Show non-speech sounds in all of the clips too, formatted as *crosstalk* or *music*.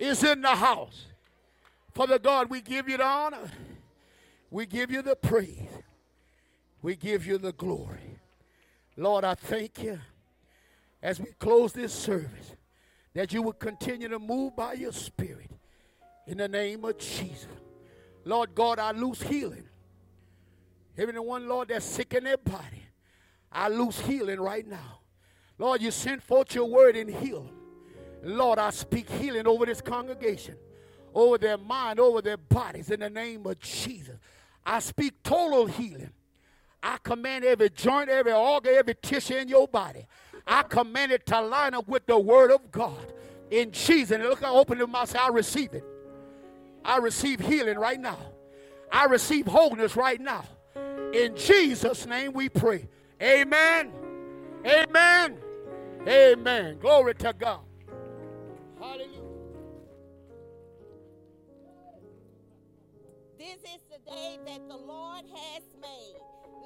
is in the house. Father God, we give you the honor. We give you the praise. We give you the glory. Lord, I thank you as we close this service that you will continue to move by your spirit in the name of Jesus. Lord God, I lose healing. Everyone, Lord, that's sick in their body, I lose healing right now. Lord, you send forth your word and heal them. Lord, I speak healing over this congregation, over their mind, over their bodies in the name of Jesus. I speak total healing. I command every joint, every organ, every tissue in your body. I command it to line up with the word of God. In Jesus. And look, I open the mouth, I receive it. I receive healing right now. I receive wholeness right now. In Jesus' name we pray. Amen. Amen. Amen. Glory to God. Hallelujah. This is the day that the Lord has made.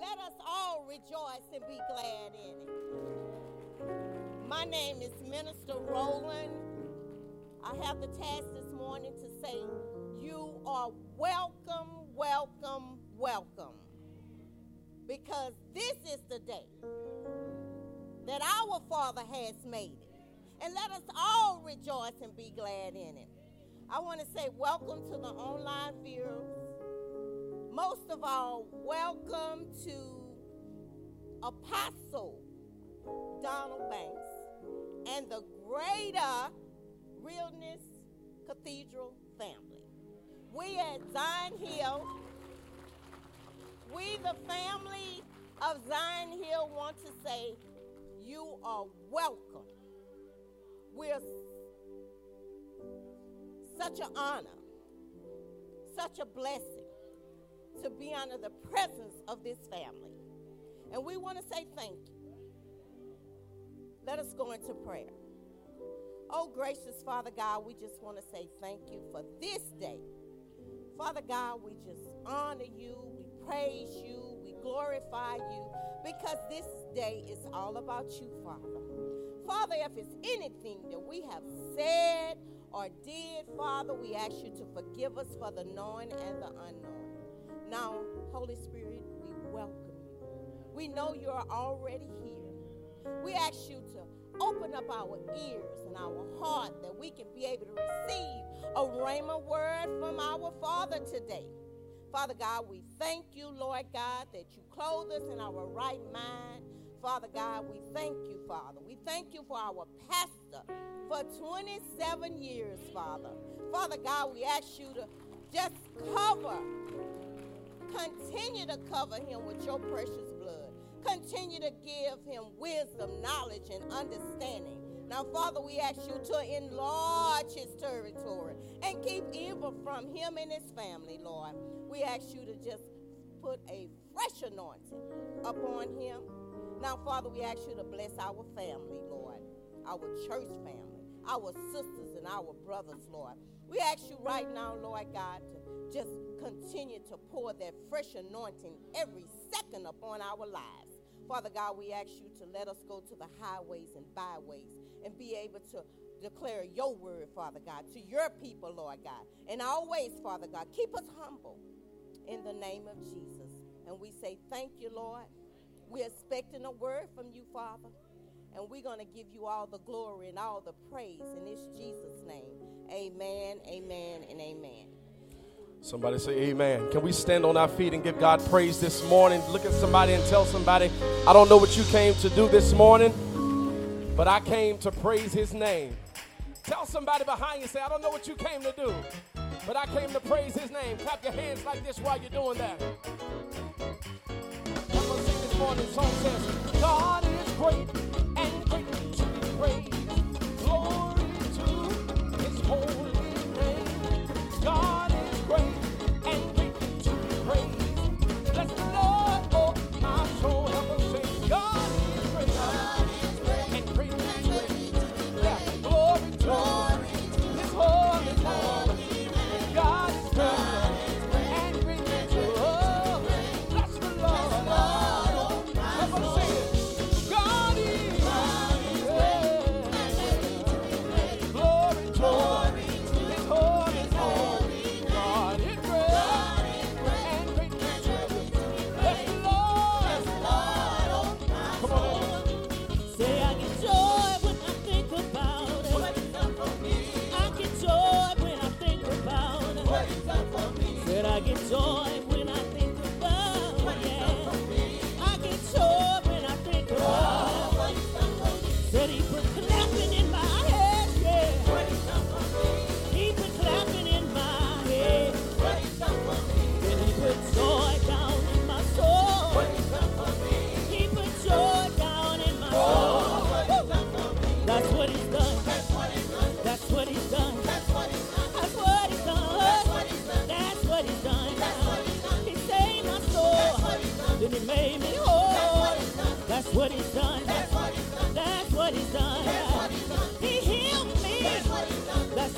Let us all rejoice and be glad in it. My name is Minister Roland. I have the task this morning to say, You are welcome, welcome, welcome. Because this is the day that our Father has made. And let us all rejoice and be glad in it. I want to say welcome to the online viewers. Most of all, welcome to Apostle Donald Banks and the greater Realness Cathedral family. We at Zion Hill, we the family of Zion Hill want to say you are welcome. We're such an honor, such a blessing to be under the presence of this family. And we want to say thank you. Let us go into prayer. Oh, gracious Father God, we just want to say thank you for this day. Father God, we just honor you, we praise you, we glorify you because this day is all about you, Father. Father, if it's anything that we have said or did, Father, we ask you to forgive us for the known and the unknown. Now, Holy Spirit, we welcome you. We know you're already here. We ask you to open up our ears and our heart that we can be able to receive a rhema word from our Father today. Father God, we thank you, Lord God, that you clothe us in our right mind. Father God, we thank you, Father. We thank you for our pastor for 27 years, Father. Father God, we ask you to just cover, continue to cover him with your precious blood. Continue to give him wisdom, knowledge, and understanding. Now, Father, we ask you to enlarge his territory and keep evil from him and his family, Lord. We ask you to just put a fresh anointing upon him. Now, Father, we ask you to bless our family, Lord, our church family, our sisters and our brothers, Lord. We ask you right now, Lord God, to just continue to pour that fresh anointing every second upon our lives. Father God, we ask you to let us go to the highways and byways and be able to declare your word, Father God, to your people, Lord God. And always, Father God, keep us humble in the name of Jesus. And we say thank you, Lord. We're expecting a word from you, Father. And we're going to give you all the glory and all the praise in this Jesus' name. Amen, amen, and amen. Somebody say amen. Can we stand on our feet and give God praise this morning? Look at somebody and tell somebody, I don't know what you came to do this morning, but I came to praise his name. Tell somebody behind you, say, I don't know what you came to do, but I came to praise his name. Clap your hands like this while you're doing that. Morning song says, God is great and greatly to be praised.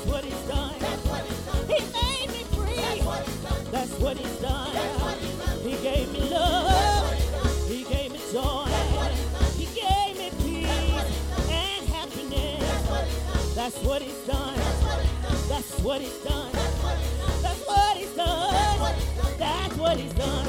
what he's done. He made me free. That's what he's done. He gave me love. He gave me joy. He gave me peace and happiness. That's what he's done. That's what he's done. That's what he's done. That's what he's done.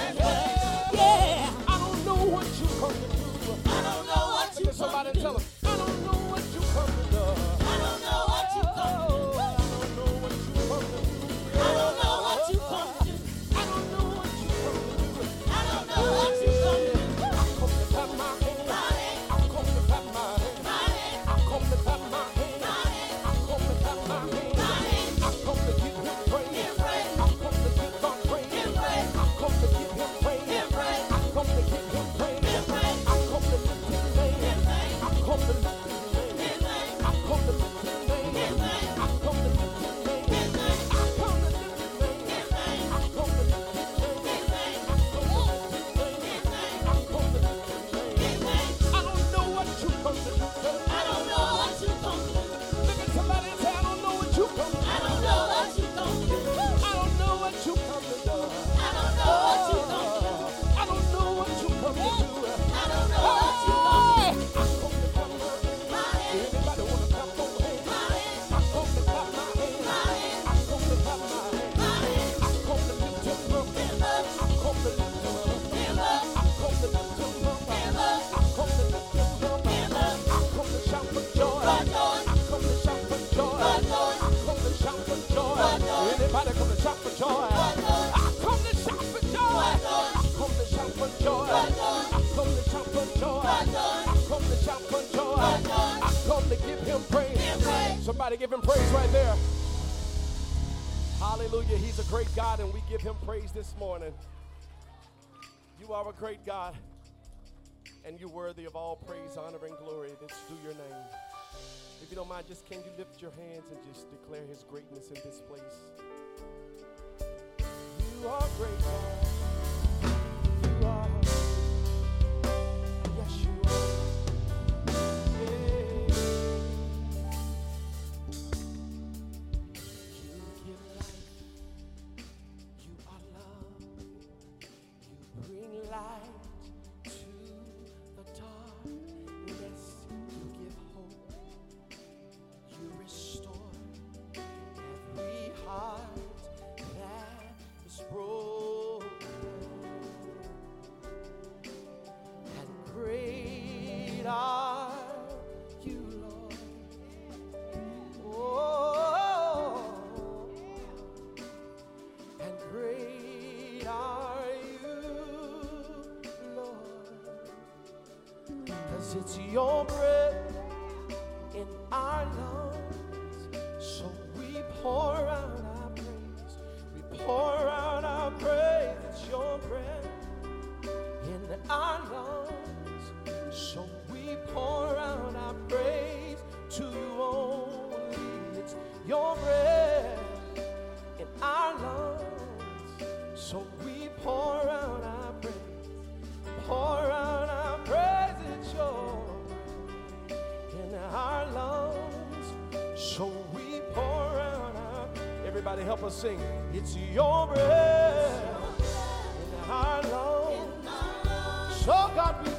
this morning. You are a great God, and you're worthy of all praise, honor, and glory that's due your name. If you don't mind, just can you lift your hands and just declare his greatness in this place? You are great God. You are So we pour out everybody help us sing. It's your breath in our lungs. So God, we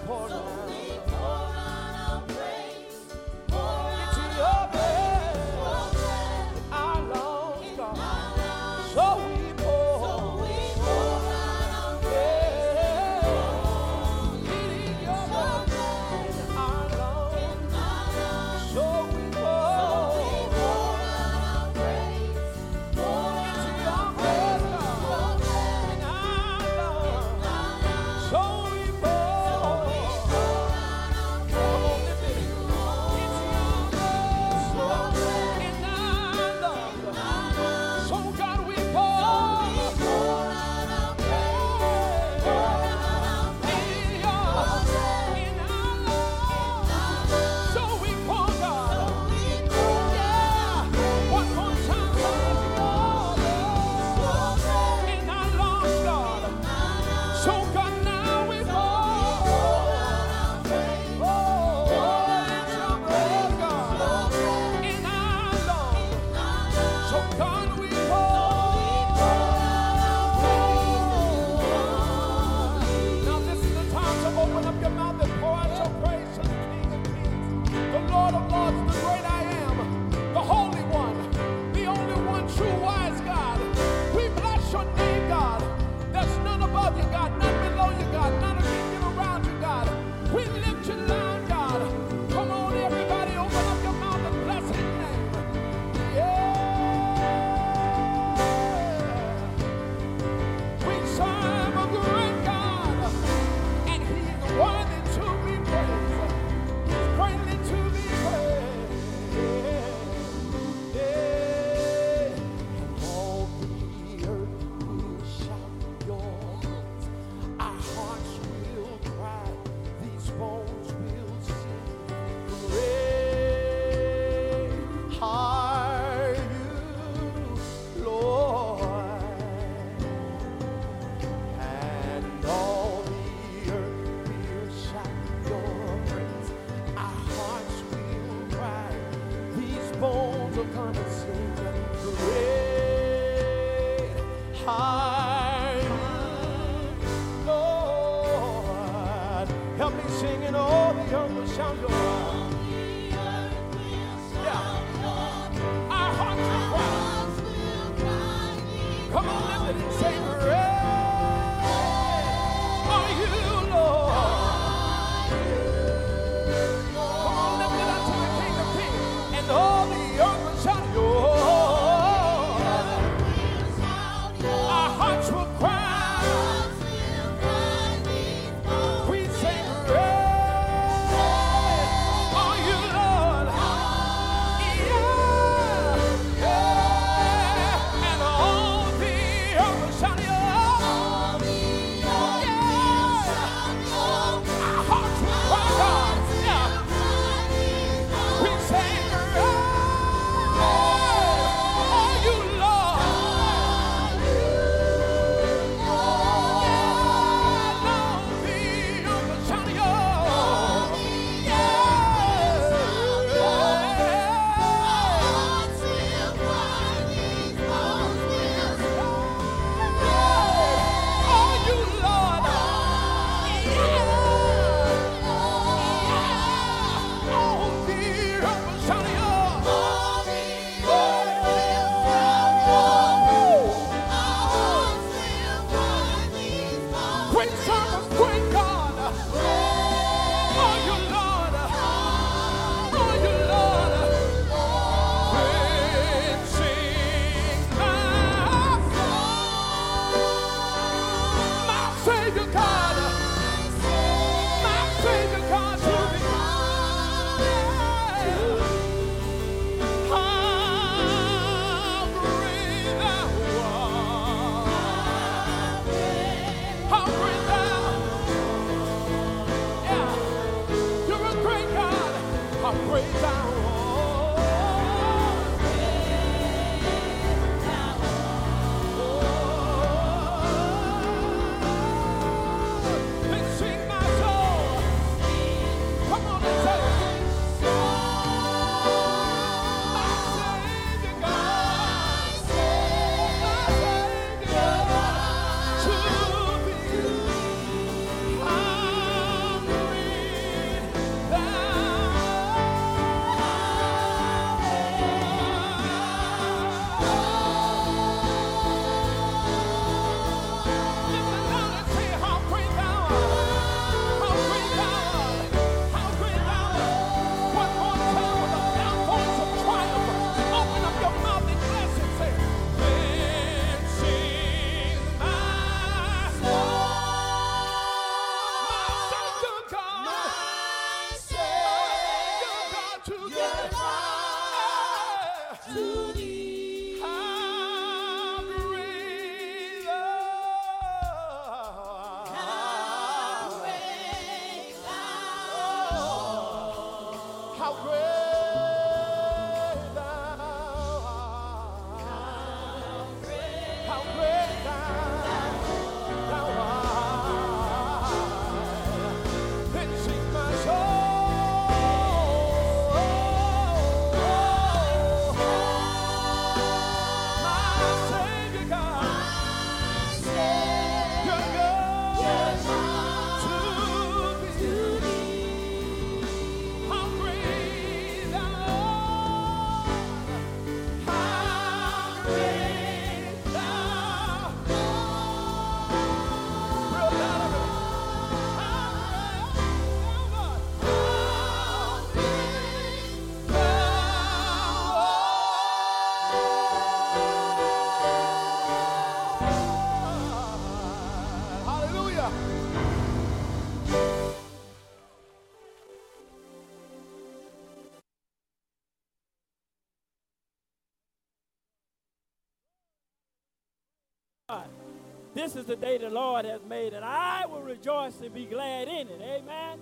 This is the day the Lord has made, and I will rejoice and be glad in it. Amen.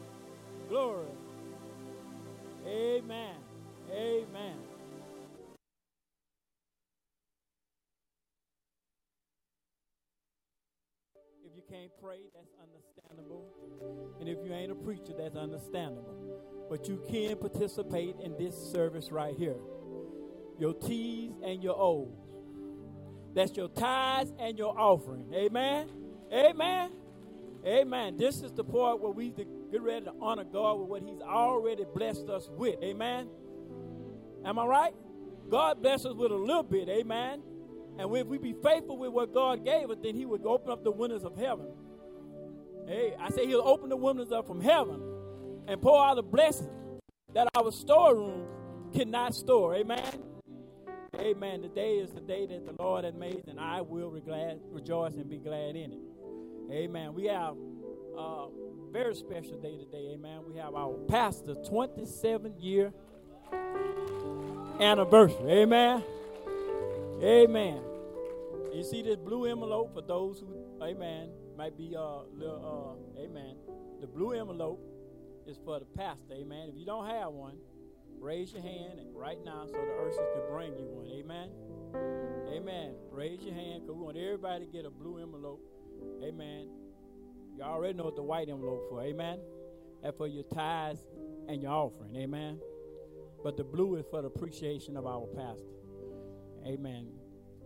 Glory. Amen. Amen. If you can't pray, that's understandable. And if you ain't a preacher, that's understandable. But you can participate in this service right here. Your T's and your O's. That's your tithes and your offering. Amen. Amen. Amen. This is the part where we get ready to honor God with what He's already blessed us with. Amen. Am I right? God bless us with a little bit. Amen. And if we be faithful with what God gave us, then He would open up the windows of heaven. Hey, I say He'll open the windows up from heaven and pour out a blessing that our storeroom cannot store. Amen. Amen. Today is the day that the Lord has made, and I will glad, rejoice and be glad in it. Amen. We have a very special day today. Amen. We have our pastor 27 year anniversary. Amen. Amen. You see this blue envelope for those who, amen, might be uh, little, uh, amen. The blue envelope is for the pastor. Amen. If you don't have one, raise your hand right now so the ushers can bring you one. Amen. Amen. Raise your hand because we want everybody to get a blue envelope. Amen. You already know what the white envelope for. Amen. That's for your tithes and your offering. Amen. But the blue is for the appreciation of our pastor. Amen.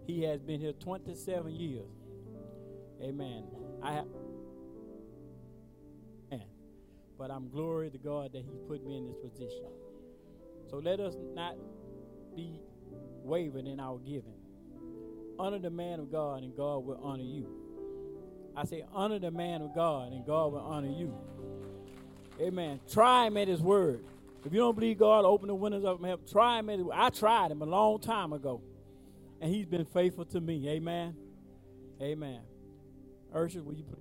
He has been here 27 years. Amen. I have but I'm glory to God that He put me in this position. So let us not be wavering in our giving. Honor the man of God, and God will honor you. I say, honor the man of God, and God will honor you. Amen. Try him at his word. If you don't believe God, open the windows of heaven. Try him at his word. I tried him a long time ago, and he's been faithful to me. Amen. Amen. Ursula, will you put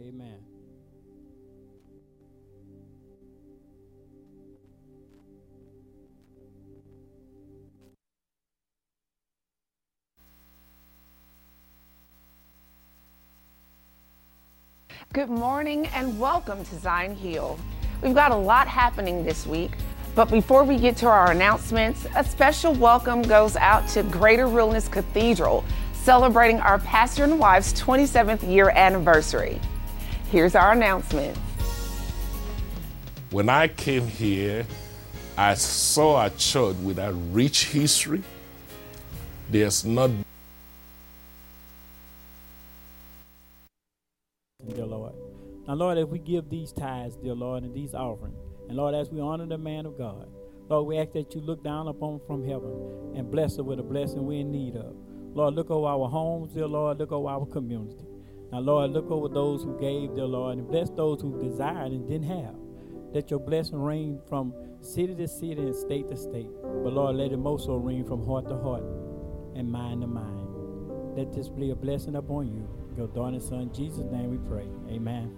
Amen. Good morning and welcome to Zion Hill. We've got a lot happening this week, but before we get to our announcements, a special welcome goes out to Greater Realness Cathedral, celebrating our pastor and wife's 27th year anniversary. Here's our announcement. When I came here, I saw a church with a rich history. There's not dear Lord. Now, Lord, as we give these tithes, dear Lord, and these offerings, and Lord, as we honor the man of God, Lord, we ask that you look down upon from heaven and bless us with a blessing we're in need of. Lord, look over our homes, dear Lord, look over our community. Now, Lord, look over those who gave, dear Lord, and bless those who desired and didn't have. Let your blessing rain from city to city and state to state. But Lord, let it most so rain from heart to heart and mind to mind. Let this be a blessing upon you your daughter and son. In Jesus' name we pray. Amen.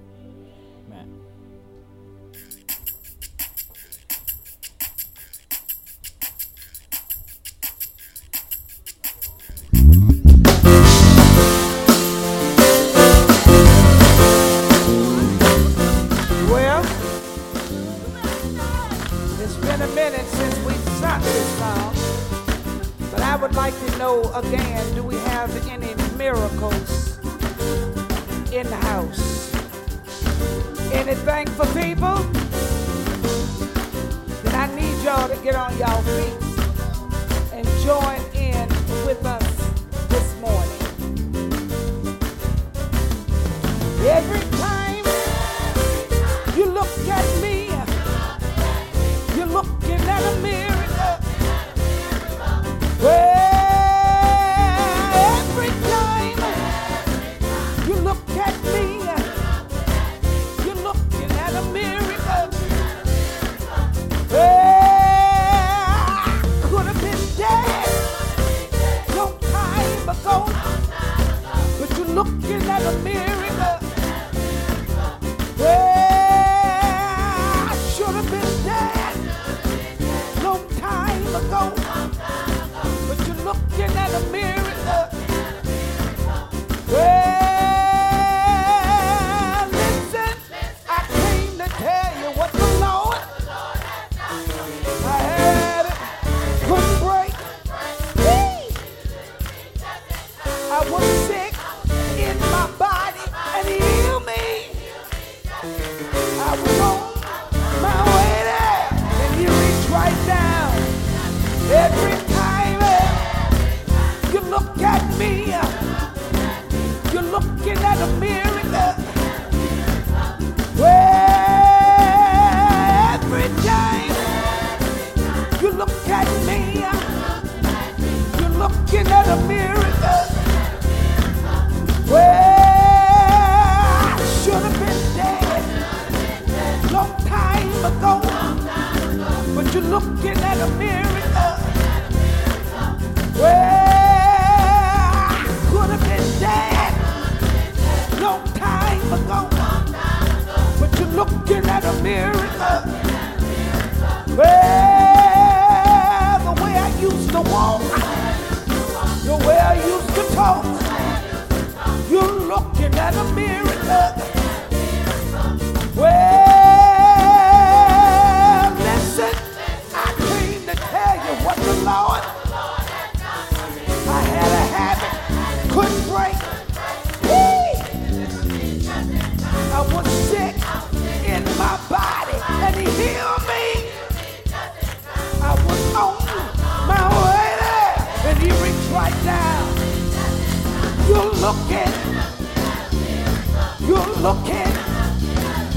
Looking at a miracle. Well, I could have been dead long time ago. But you're looking at a miracle. Well, the way I used to walk, the way I used to talk, you're looking at a miracle. Lord, I had a habit, couldn't break. Whee! I was sick in my body, and He healed me. I was on my way there, and He reached right down. You're looking, you're looking.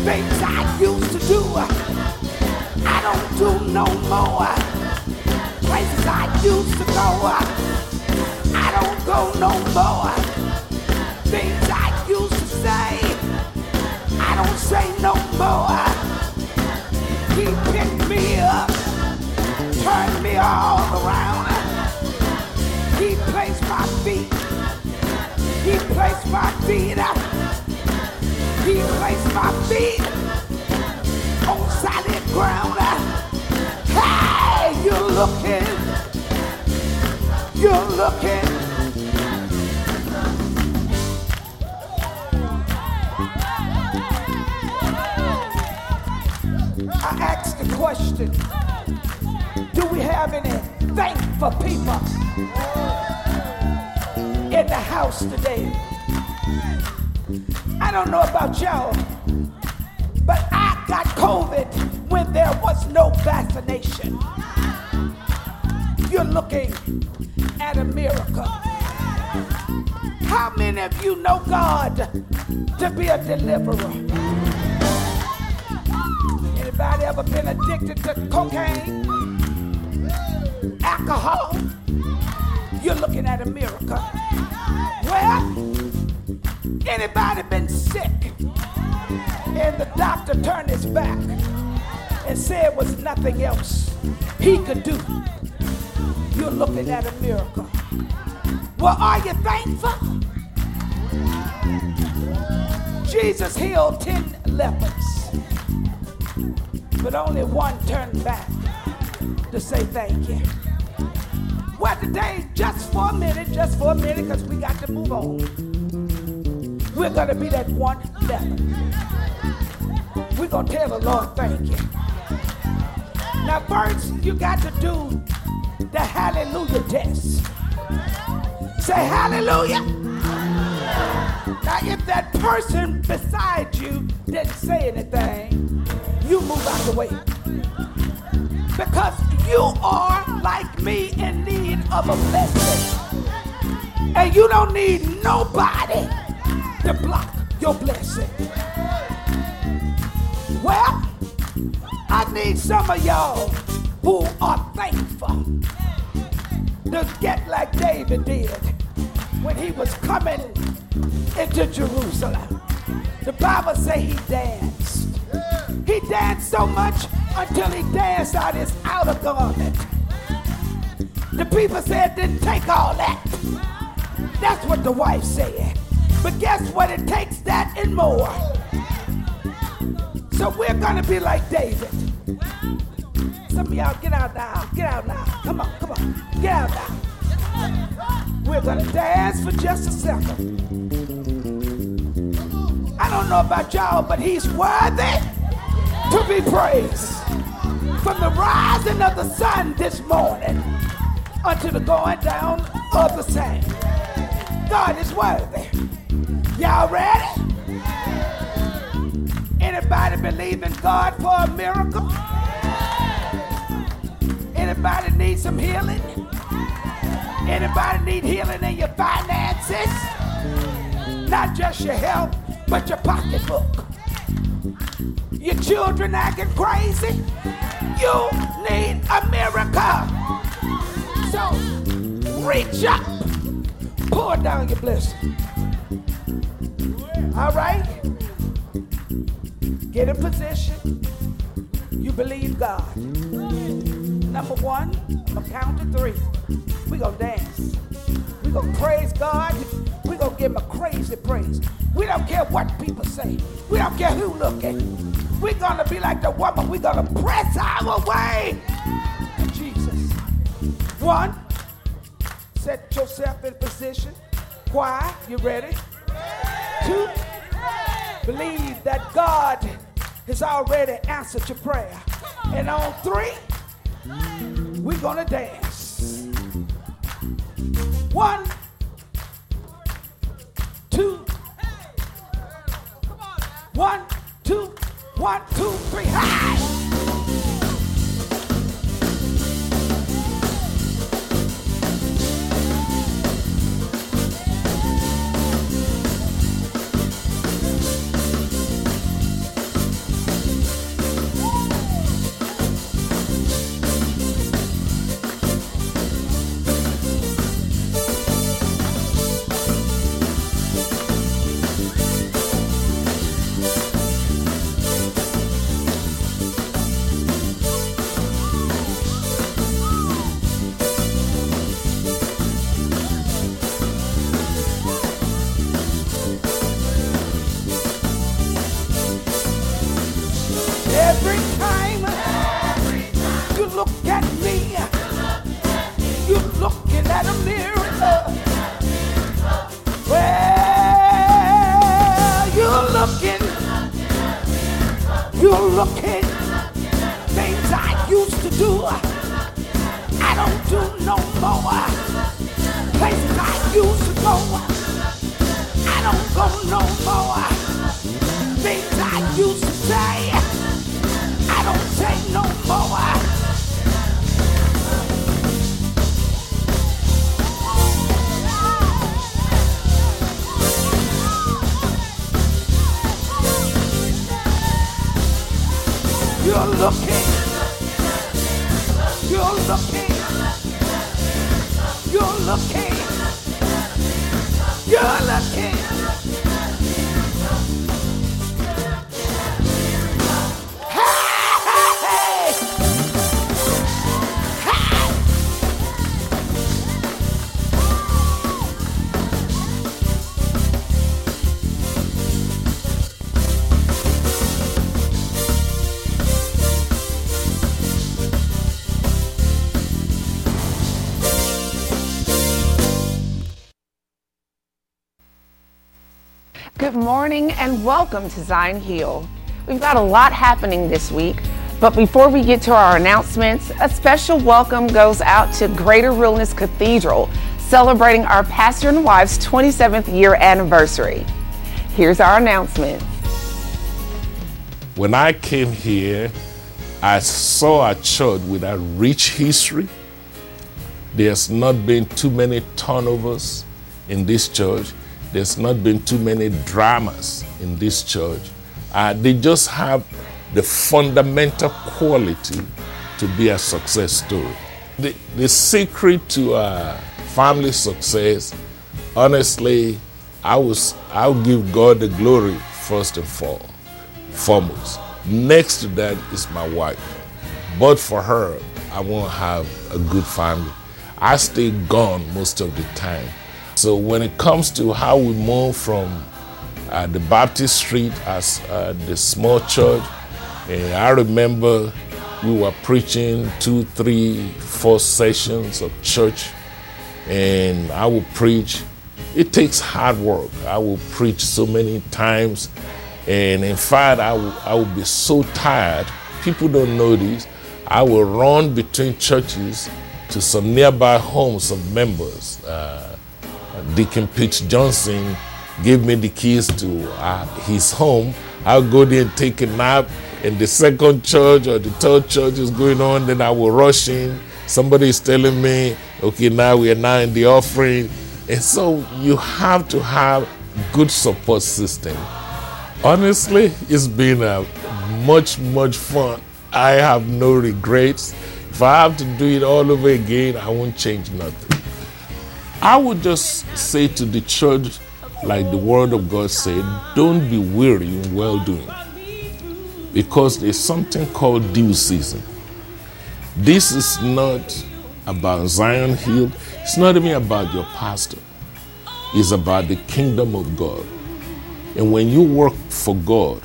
Things I used to do, I don't do no more. Places I used to go, I don't go no more. Things I used to say, I don't say no more. He picked me up, turned me all around. He placed my feet, he placed my feet. He placed my feet on solid ground. Hey, you're looking, you're looking. I asked the question Do we have any thankful people in the house today? I don't know about y'all, but I got COVID when there was no vaccination. You're looking at a miracle. How many of you know God to be a deliverer? Anybody ever been addicted to cocaine? Alcohol? You're looking at a miracle. Well, anybody been sick and the doctor turned his back and said it was nothing else he could do? You're looking at a miracle. Well, are you thankful? Jesus healed 10 lepers, but only one turned back to say thank you. Well, today, just for a minute, just for a minute, because we got to move on, we're going to be that one leper. We're going to tell the Lord thank you. Now, first, you got to do the hallelujah test. Say hallelujah. Now, if that person beside you didn't say anything, you move out the way. Because you are like me in need of a blessing. And you don't need nobody to block your blessing. Well, I need some of y'all who are thankful to get like David did when he was coming into Jerusalem. The Bible say he danced. He danced so much until he danced out his outer garment. The people said didn't take all that. That's what the wife said. But guess what? It takes that and more. So we're gonna be like David. Some of y'all get out now. Get out now. Come on, come on. Get out now. We're gonna dance for just a second. I don't know about y'all, but he's worthy to be praised. From the rising of the sun this morning until the going down of the same. God is worthy. Y'all ready? Anybody believe in God for a miracle? Anybody need some healing? Anybody need healing in your finances? Not just your health, but your pocketbook. Your children acting crazy. You need a miracle. So reach up, pour down your blessing. All right? Get in position. You believe God. Number one, I'm count to three. We gonna dance. We gonna praise God. We gonna give him a crazy praise. We don't care what people say. We don't care who looking. We're gonna be like the woman. We're gonna press our way Jesus. One, set yourself in position. Choir, you ready? Two, believe that God has already answered your prayer. And on three, we're gonna dance. One, two, one, two, one, two, three. Hey! Every time you look at me, you're looking at a miracle. Well, you're looking, you're looking things I used to do. I don't do no more. Places I used to go, I don't go no more. No more. You're looking. You're looking. You're looking. You're looking. Welcome to Zion Hill. We've got a lot happening this week, but before we get to our announcements, a special welcome goes out to Greater Realness Cathedral, celebrating our pastor and wife's 27th year anniversary. Here's our announcement. When I came here, I saw a church with a rich history. There's not been too many turnovers in this church. There's not been too many dramas in this church. Uh, they just have the fundamental quality to be a success story. The, the secret to uh, family success, honestly, I was I'll give God the glory first and for, foremost. Next to that is my wife. But for her, I won't have a good family. I stay gone most of the time. So when it comes to how we move from uh, the Baptist Street as uh, the small church, eh, I remember we were preaching two, three, four sessions of church, and I would preach. It takes hard work. I will preach so many times, and in fact, I will, I will be so tired. People don't know this. I will run between churches to some nearby homes of members. Uh, Deacon Pitch Johnson gave me the keys to uh, his home. I'll go there and take a nap, and the second church or the third church is going on. Then I will rush in. Somebody is telling me, okay, now we are now in the offering. And so you have to have good support system. Honestly, it's been a much, much fun. I have no regrets. If I have to do it all over again, I won't change nothing. I would just say to the church, like the Word of God said, don't be weary in well doing. Because there's something called due season. This is not about Zion Hill, it's not even about your pastor, it's about the kingdom of God. And when you work for God,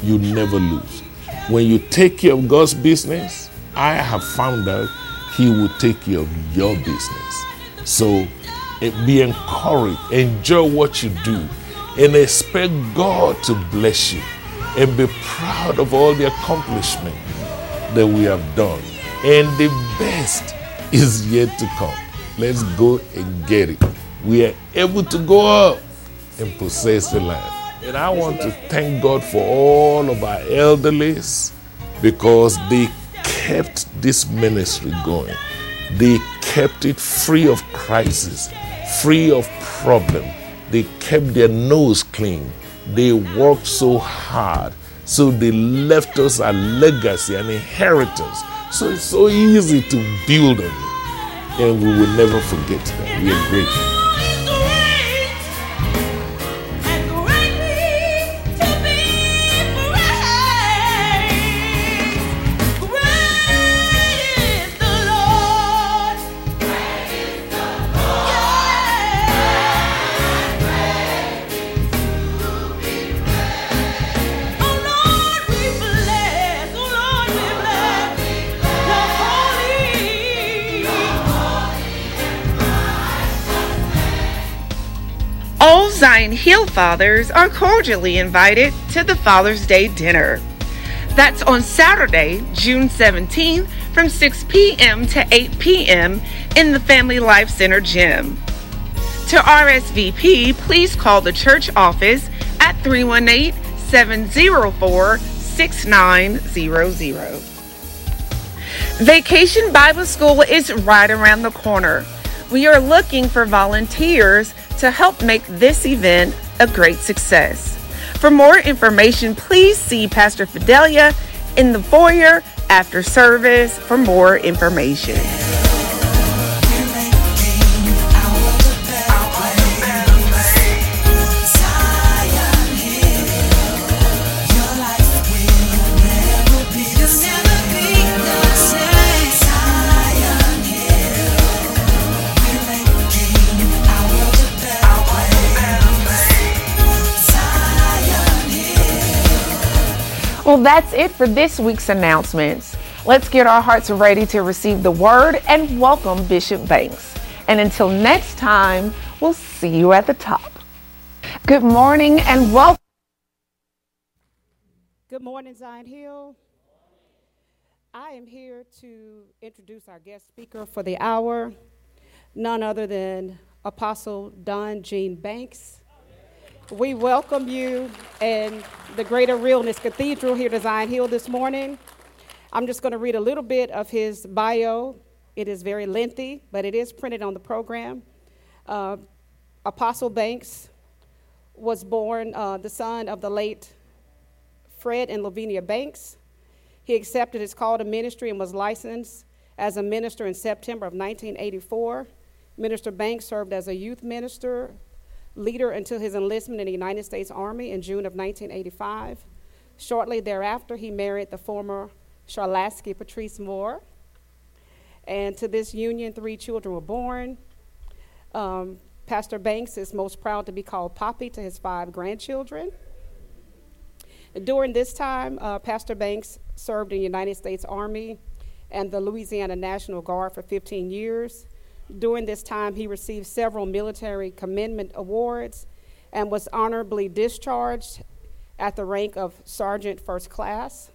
you never lose. When you take care of God's business, I have found out He will take care of your business. So be encouraged, enjoy what you do, and expect God to bless you. And be proud of all the accomplishment that we have done. And the best is yet to come. Let's go and get it. We are able to go up and possess the land. And I want to thank God for all of our elderlies because they kept this ministry going. They kept it free of crisis, free of problem. They kept their nose clean. They worked so hard. So they left us a legacy, an inheritance. So it's so easy to build on it. And we will never forget that. We are grateful. Fathers are cordially invited to the Father's Day dinner. That's on Saturday, June 17th from 6 p.m. to 8 p.m. in the Family Life Center gym. To RSVP, please call the church office at 318 704 6900. Vacation Bible School is right around the corner. We are looking for volunteers to help make this event a great success. For more information, please see Pastor Fidelia in the foyer after service for more information. Well, that's it for this week's announcements. Let's get our hearts ready to receive the word and welcome Bishop Banks. And until next time, we'll see you at the top. Good morning and welcome. Good morning, Zion Hill. I am here to introduce our guest speaker for the hour, none other than Apostle Don Gene Banks. We welcome you and the Greater Realness Cathedral here to Zion Hill this morning. I'm just going to read a little bit of his bio. It is very lengthy, but it is printed on the program. Uh, Apostle Banks was born uh, the son of the late Fred and Lavinia Banks. He accepted his call to ministry and was licensed as a minister in September of 1984. Minister Banks served as a youth minister leader until his enlistment in the United States Army in June of 1985. Shortly thereafter, he married the former Charlasky Patrice Moore. And to this union, three children were born. Um, Pastor Banks is most proud to be called Poppy to his five grandchildren. During this time, uh, Pastor Banks served in the United States Army and the Louisiana National Guard for 15 years. During this time, he received several military commendment awards and was honorably discharged at the rank of Sergeant First Class.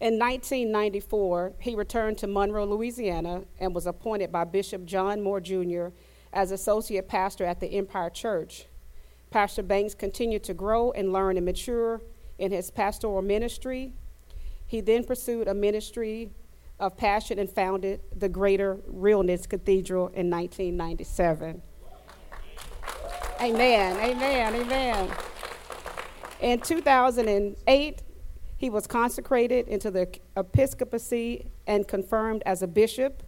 In 1994, he returned to Monroe, Louisiana, and was appointed by Bishop John Moore Jr. as associate pastor at the Empire Church. Pastor Banks continued to grow and learn and mature in his pastoral ministry. He then pursued a ministry of passion and founded the Greater Realness Cathedral in 1997. Amen, amen, amen. In 2008, he was consecrated into the episcopacy and confirmed as a bishop.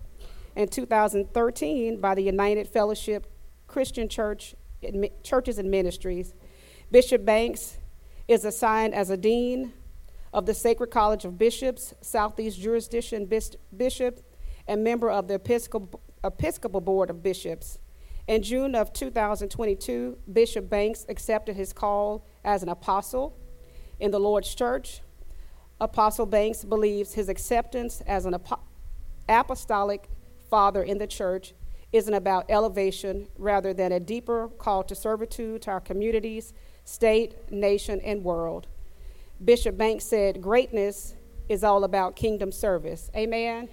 In 2013, by the United Fellowship Christian Church, Churches and Ministries, Bishop Banks is assigned as a dean of the Sacred College of Bishops, Southeast Jurisdiction Bishop, and member of the Episcopal, Episcopal Board of Bishops. In June of 2022, Bishop Banks accepted his call as an apostle in the Lord's Church. Apostle Banks believes his acceptance as an apostolic father in the church isn't about elevation rather than a deeper call to servitude to our communities, state, nation, and world. Bishop Banks said, Greatness is all about kingdom service. Amen.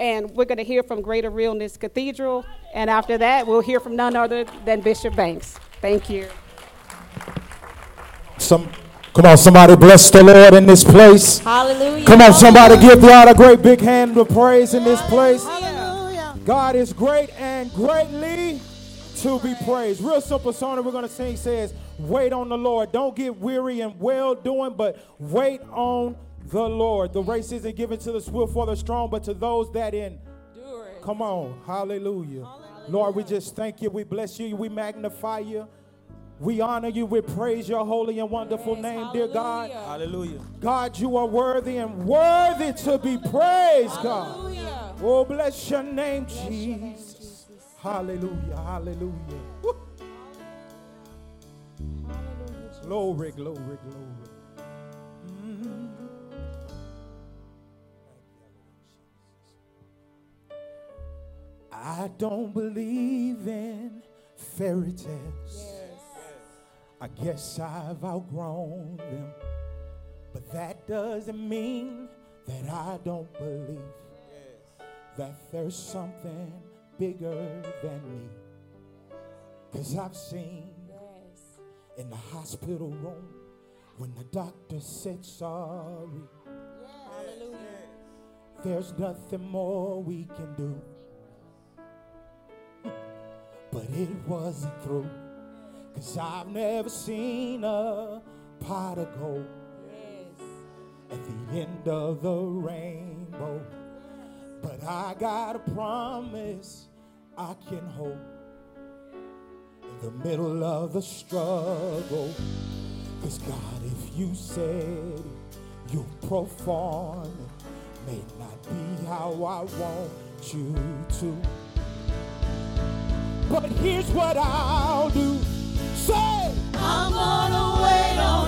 And we're going to hear from Greater Realness Cathedral. And after that, we'll hear from none other than Bishop Banks. Thank you. Some, come on, somebody bless the Lord in this place. Hallelujah. Come on, somebody give God a great big hand of praise in this place. Hallelujah. God is great and greatly to be praised. Real simple song that we're going to sing says, Wait on the Lord. Don't get weary and well doing, but wait on the Lord. The race isn't given to the swift or the strong, but to those that endure. Come on. Hallelujah. Hallelujah. Lord, we just thank you. We bless you. We magnify you. We honor you. We praise your holy and wonderful yes, name, hallelujah. dear God. Hallelujah. God, you are worthy and worthy to be praised, hallelujah. God. Oh, bless your name, bless Jesus. Your name, Jesus. Hallelujah. Hallelujah. Glory, glory, glory. I don't believe in fairy tales. Yes. I guess I've outgrown them. But that doesn't mean that I don't believe yes. that there's something bigger than me. Because I've seen. In the hospital room when the doctor said sorry. Yes. There's nothing more we can do *laughs* but it wasn't through. Cause I've never seen a pot of gold yes. at the end of the rainbow. But I got a promise I can hold the middle of the struggle. Cause God, if you said you'll may not be how I want you to. But here's what I'll do. Say, I'm gonna wait on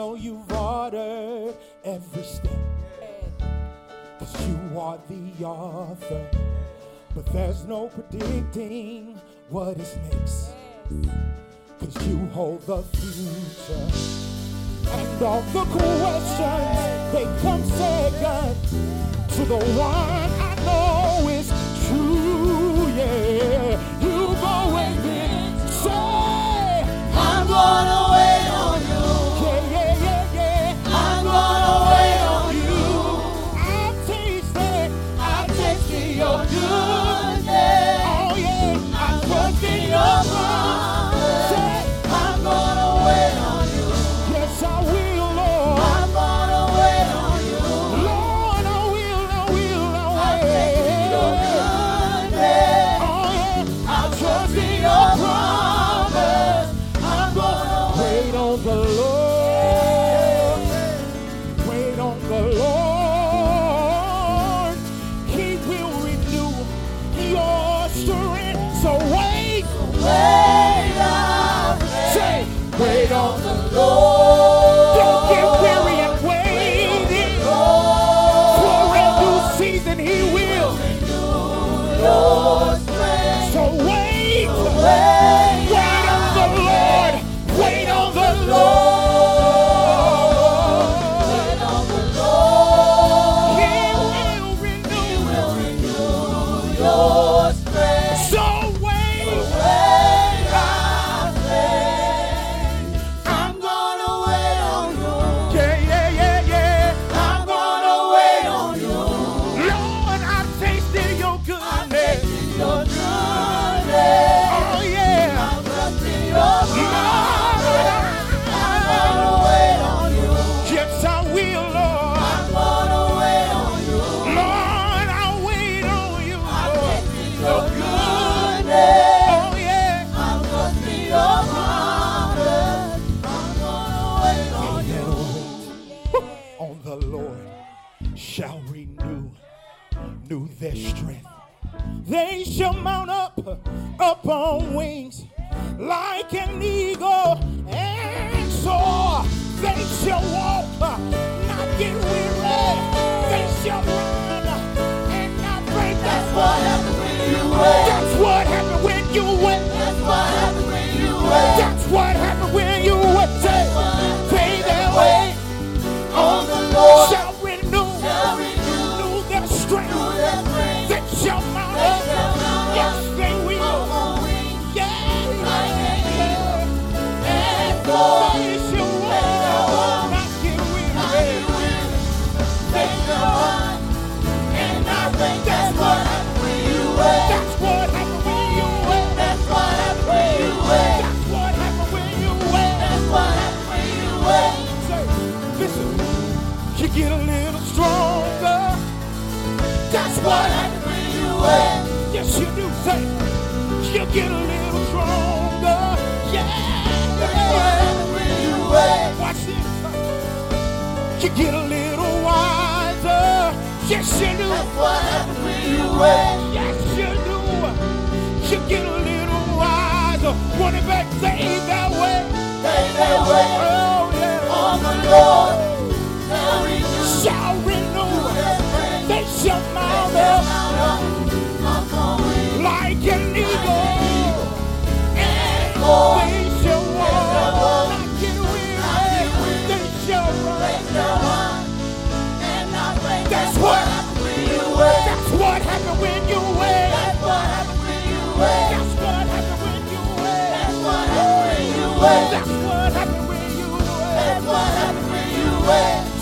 know you've ordered every step. Cause you are the author but there's no predicting what is next. Cause you hold the future. And all the questions, they come second to the one I know is true. Yeah,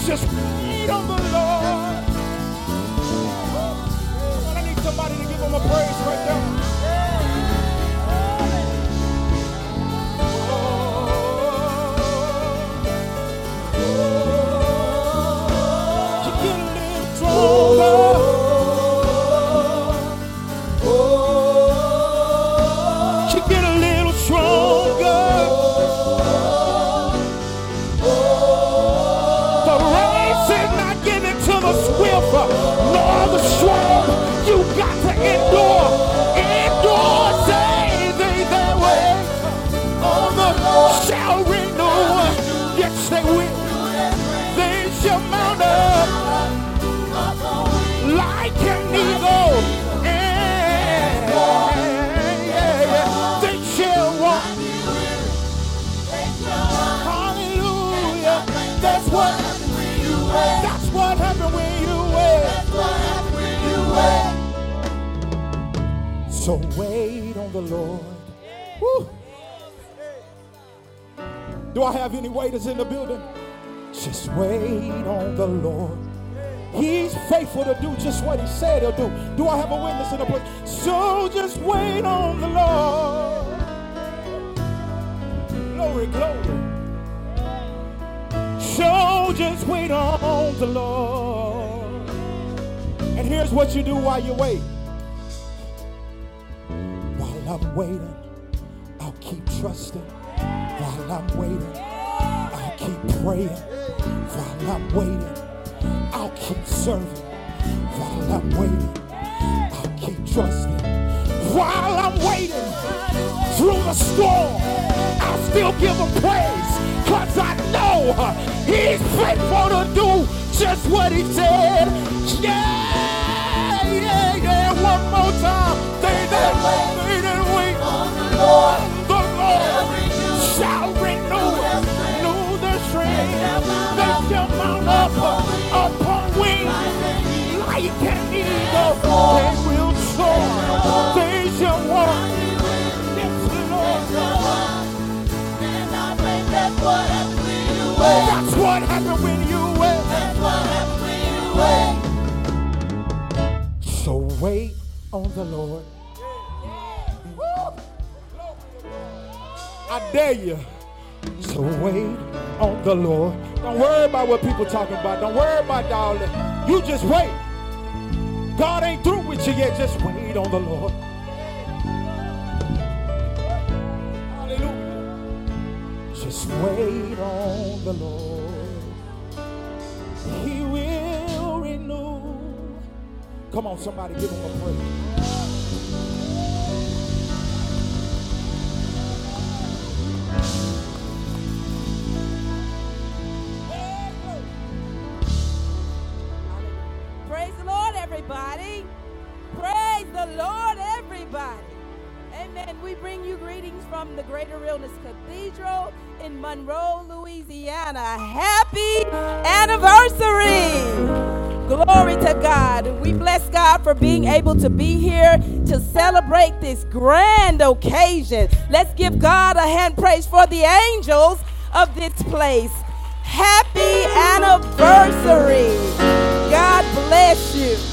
Just wait on the Lord. I need somebody to give him a praise So wait on the Lord. Woo. Do I have any waiters in the building? Just wait on the Lord. He's faithful to do just what he said he'll do. Do I have a witness in the place? So just wait on the Lord. Glory, glory. So just wait on the Lord. And here's what you do while you wait. Waiting, I'll keep trusting. While I'm waiting, I'll keep praying. While I'm waiting, I'll keep serving. While I'm waiting, I'll keep trusting. While I'm waiting through the storm, I'll still give him praise. Cause I know he's faithful to do just what he said. Yeah, yeah, yeah. One more time. They that Lord, the Lord shall renew, renew their strength. They shall mount up upon wings like an eagle. They will soar. They shall walk. Lord. Oh, that's what when you wait. That's what happens when you wait. That's what happens when you wait. So wait on the Lord. Dare you. So wait on the Lord. Don't worry about what people talking about. Don't worry about that. You just wait. God ain't through with you yet. Just wait on the Lord. Hallelujah. Just wait on the Lord. He will renew Come on, somebody give him a. Praise in Monroe, Louisiana. Happy anniversary! Glory to God. We bless God for being able to be here to celebrate this grand occasion. Let's give God a hand praise for the angels of this place. Happy anniversary. God bless you.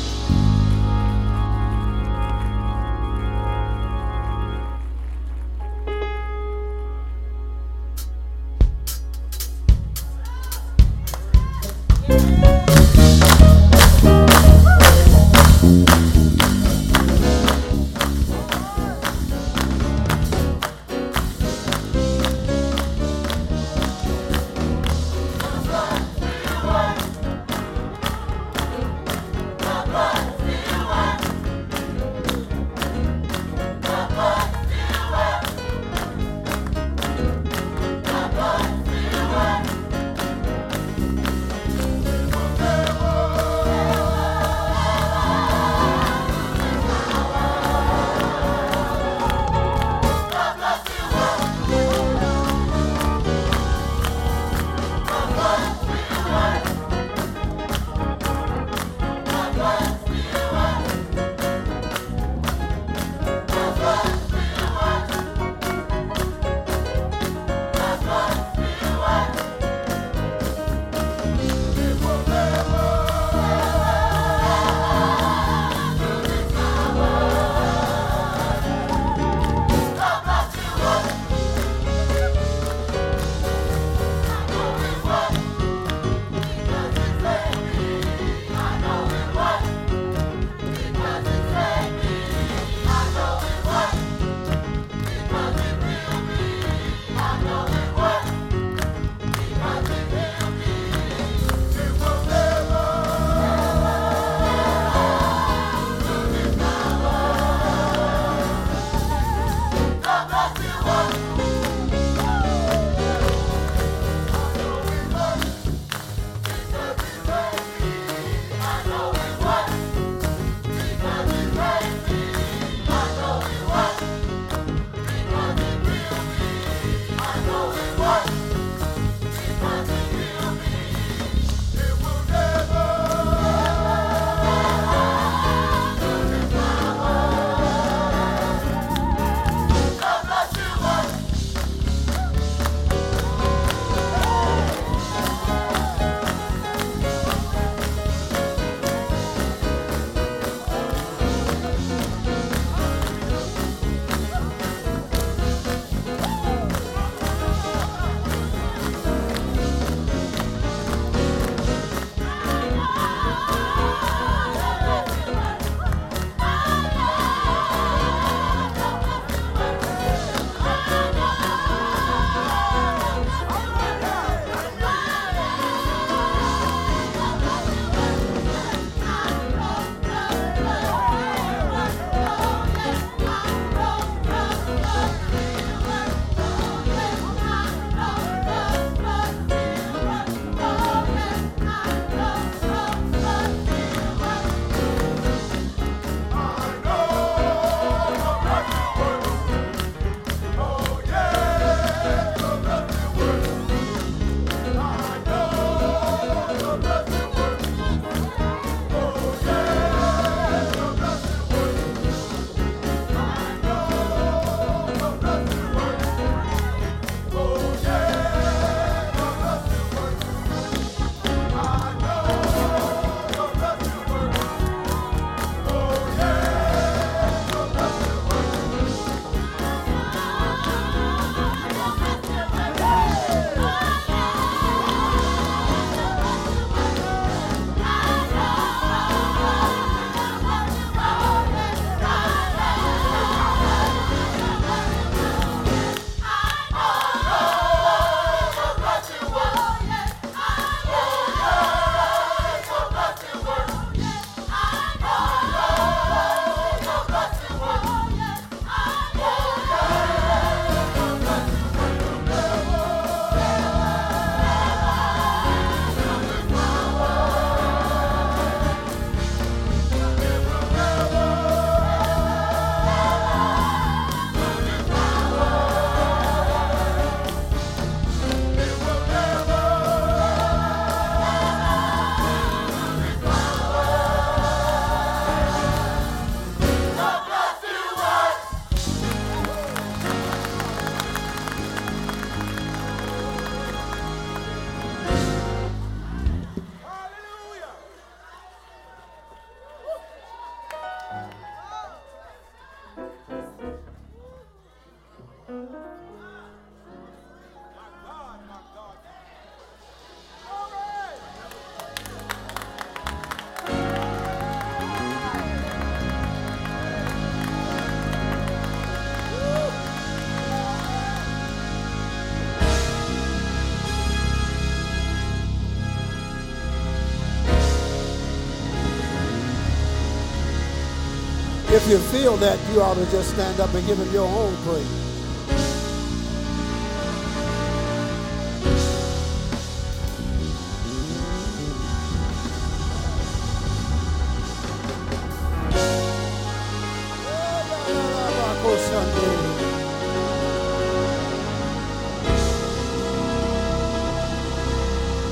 If you feel that, you ought to just stand up and give him your own praise.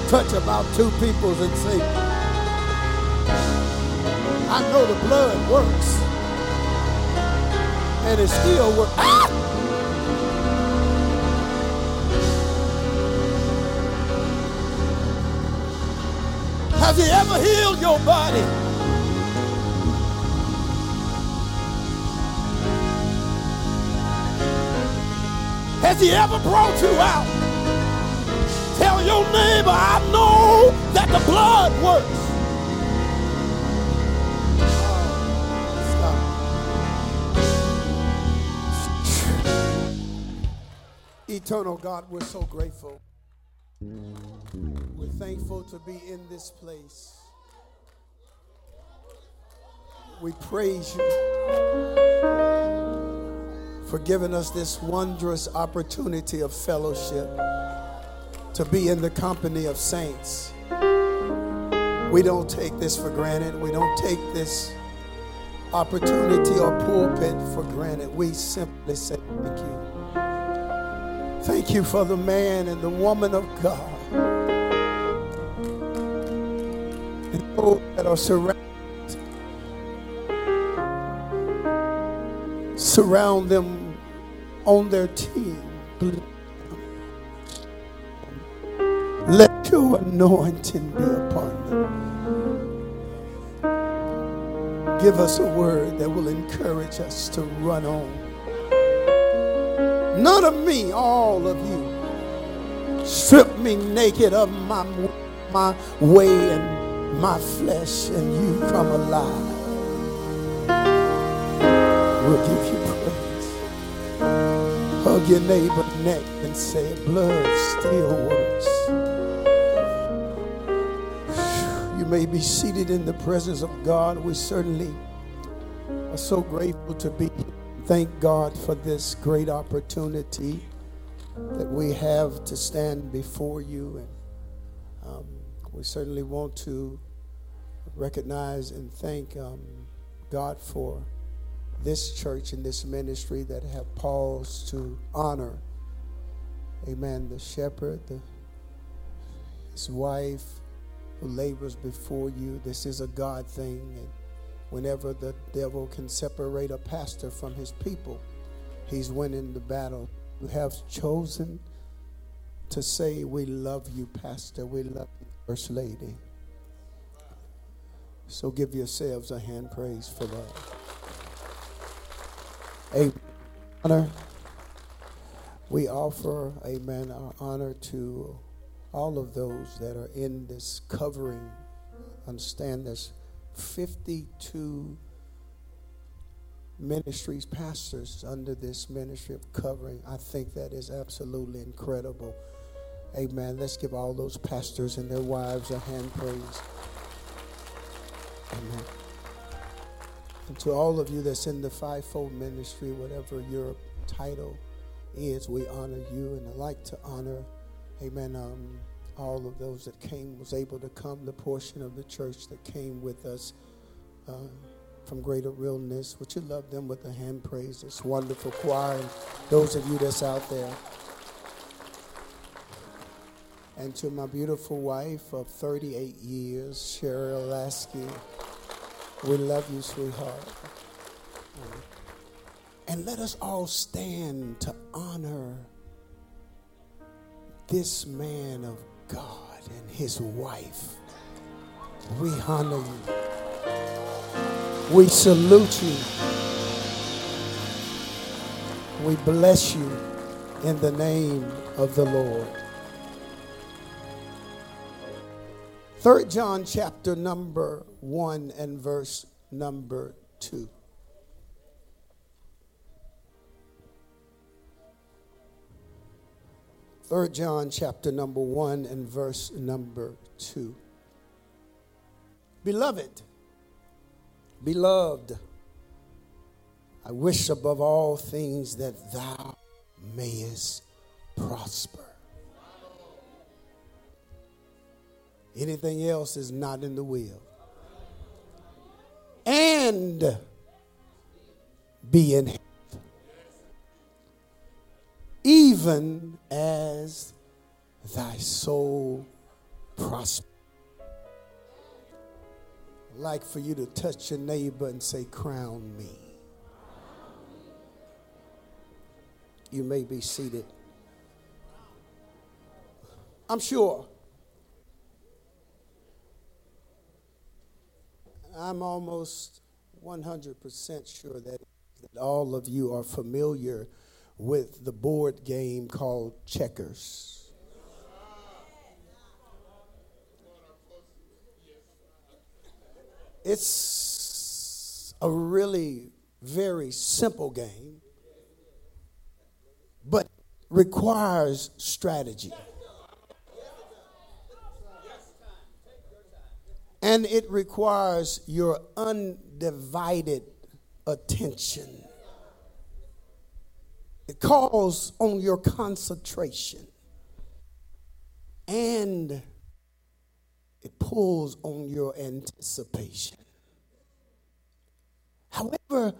Touch about two peoples and say, I know the blood works. And it still works. Ah! Has he ever healed your body? Has he ever brought you out? Tell your neighbor, I know that the blood works. Eternal God, we're so grateful. We're thankful to be in this place. We praise you for giving us this wondrous opportunity of fellowship to be in the company of saints. We don't take this for granted. We don't take this opportunity or pulpit for granted. We simply say thank you. Thank you for the man and the woman of God. And those that are surrounded. Surround them on their team. Let your anointing be upon them. Give us a word that will encourage us to run on. None of me, all of you. Strip me naked of my, my way and my flesh, and you come alive. We'll give you praise. Hug your neighbor neck and say, blood still works. You may be seated in the presence of God. We certainly are so grateful to be here thank God for this great opportunity that we have to stand before you. And um, we certainly want to recognize and thank um, God for this church and this ministry that have paused to honor, amen, the shepherd, the, his wife who labors before you. This is a God thing. And Whenever the devil can separate a pastor from his people, he's winning the battle. You have chosen to say, We love you, Pastor. We love you, First Lady. So give yourselves a hand praise for that. Amen. Honor. We offer, amen, our honor to all of those that are in this covering. Understand this 52 ministries, pastors under this ministry of covering. I think that is absolutely incredible. Amen. Let's give all those pastors and their wives a hand praise. Amen. And to all of you that's in the fivefold ministry, whatever your title is, we honor you. And I'd like to honor, amen, um, all of those that came, was able to come, the portion of the church that came with us uh, from Greater Realness. Would you love them with a hand praise? This wonderful choir, and those of you that's out there. And to my beautiful wife of 38 years, Cheryl Lasky, we love you, sweetheart. And let us all stand to honor this man of God and his wife. We honor you. We salute you. We bless you in the name of the Lord. Third John chapter number 1 and verse number 2. 3 John chapter number 1 and verse number 2. Beloved, beloved, I wish above all things that thou mayest prosper. Anything else is not in the will. And be in even as thy soul prosper. I'd like for you to touch your neighbor and say, Crown me. You may be seated. I'm sure. I'm almost 100% sure that, that all of you are familiar with the board game called checkers. It's a really very simple game, but requires strategy. And it requires your undivided attention. It calls on your concentration. And it pulls on your anticipation. However,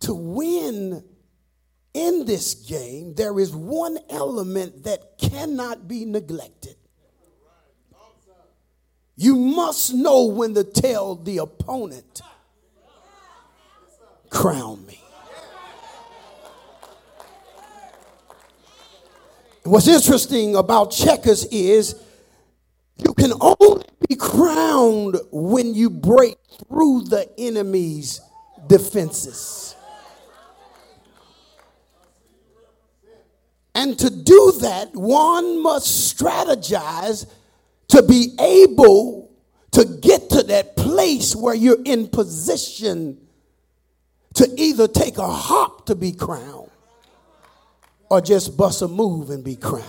to win in this game, there is one element that cannot be neglected. You must know when to tell the opponent, crown me. What's interesting about checkers is you can only be crowned when you break through the enemy's defenses. And to do that, one must strategize to be able to get to that place where you're in position to either take a hop to be crowned or just bust a move and be crowned.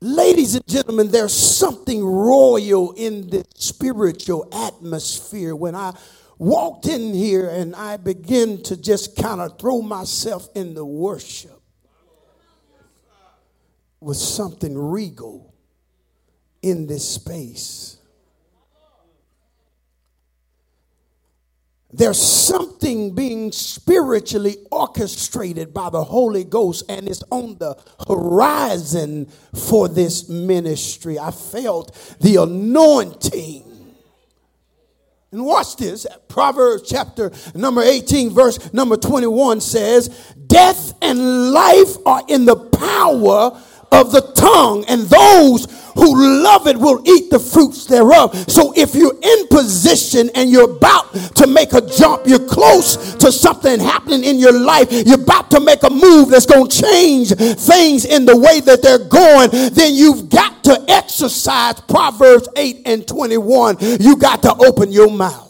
Ladies and gentlemen, there's something royal in the spiritual atmosphere. When I walked in here and I began to just kind of throw myself in the worship, was something regal in this space. There's something being spiritually orchestrated by the Holy Ghost, and it's on the horizon for this ministry. I felt the anointing. And watch this. Proverbs chapter number 18, verse number 21 says, Death and life are in the power of the tongue, and those who love it will eat the fruits thereof. So if you're in position and you're about to make a jump, you're close to something happening in your life, you're about to make a move that's going to change things in the way that they're going, then you've got to exercise Proverbs 8 and 21. You got to open your mouth.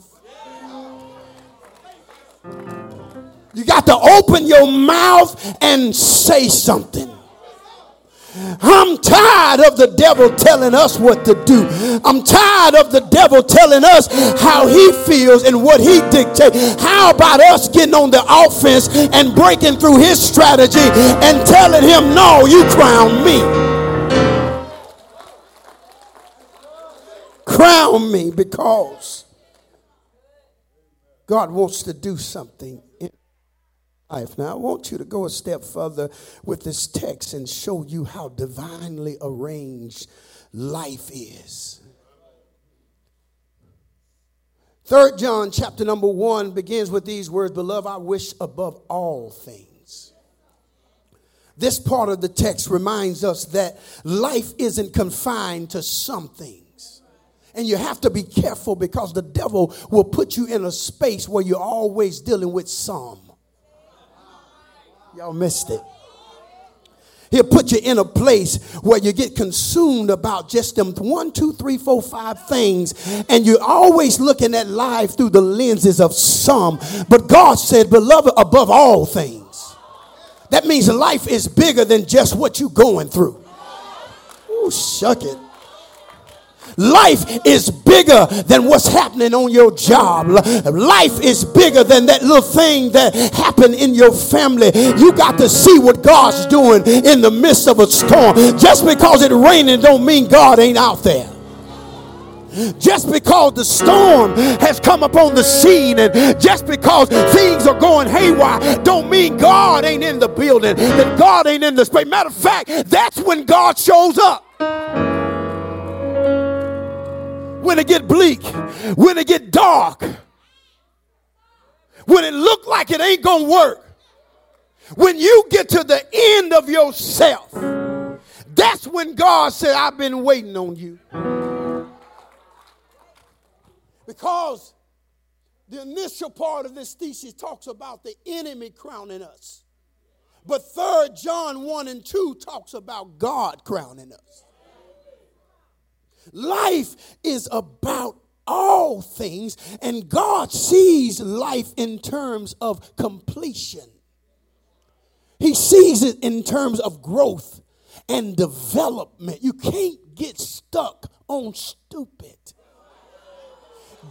You got to open your mouth and say something. I'm tired of the devil telling us what to do. I'm tired of the devil telling us how he feels and what he dictates. How about us getting on the offense and breaking through his strategy and telling him, No, you crown me. Crown me because God wants to do something life. Now, I want you to go a step further with this text and show you how divinely arranged life is. Third John chapter number one begins with these words, Beloved, I wish above all things. This part of the text reminds us that life isn't confined to some things. And you have to be careful because the devil will put you in a space where you're always dealing with some. Y'all missed it. He'll put you in a place where you get consumed about just them one, two, three, four, five things, and you're always looking at life through the lenses of some. But God said, Beloved, above all things. That means life is bigger than just what you're going through. Ooh, shuck it. Life is bigger than what's happening on your job. Life is bigger than that little thing that happened in your family. You got to see what God's doing in the midst of a storm. Just because it's raining don't mean God ain't out there. Just because the storm has come upon the scene and just because things are going haywire don't mean God ain't in the building, that God ain't in the space. Matter of fact, that's when God shows up. When it get bleak, when it get dark, when it look like it ain't gonna work, when you get to the end of yourself, that's when God said, I've been waiting on you. Because the initial part of this thesis talks about the enemy crowning us. But third John 1 and 2 talks about God crowning us. Life is about all things, and God sees life in terms of completion. He sees it in terms of growth and development. You can't get stuck on stupid.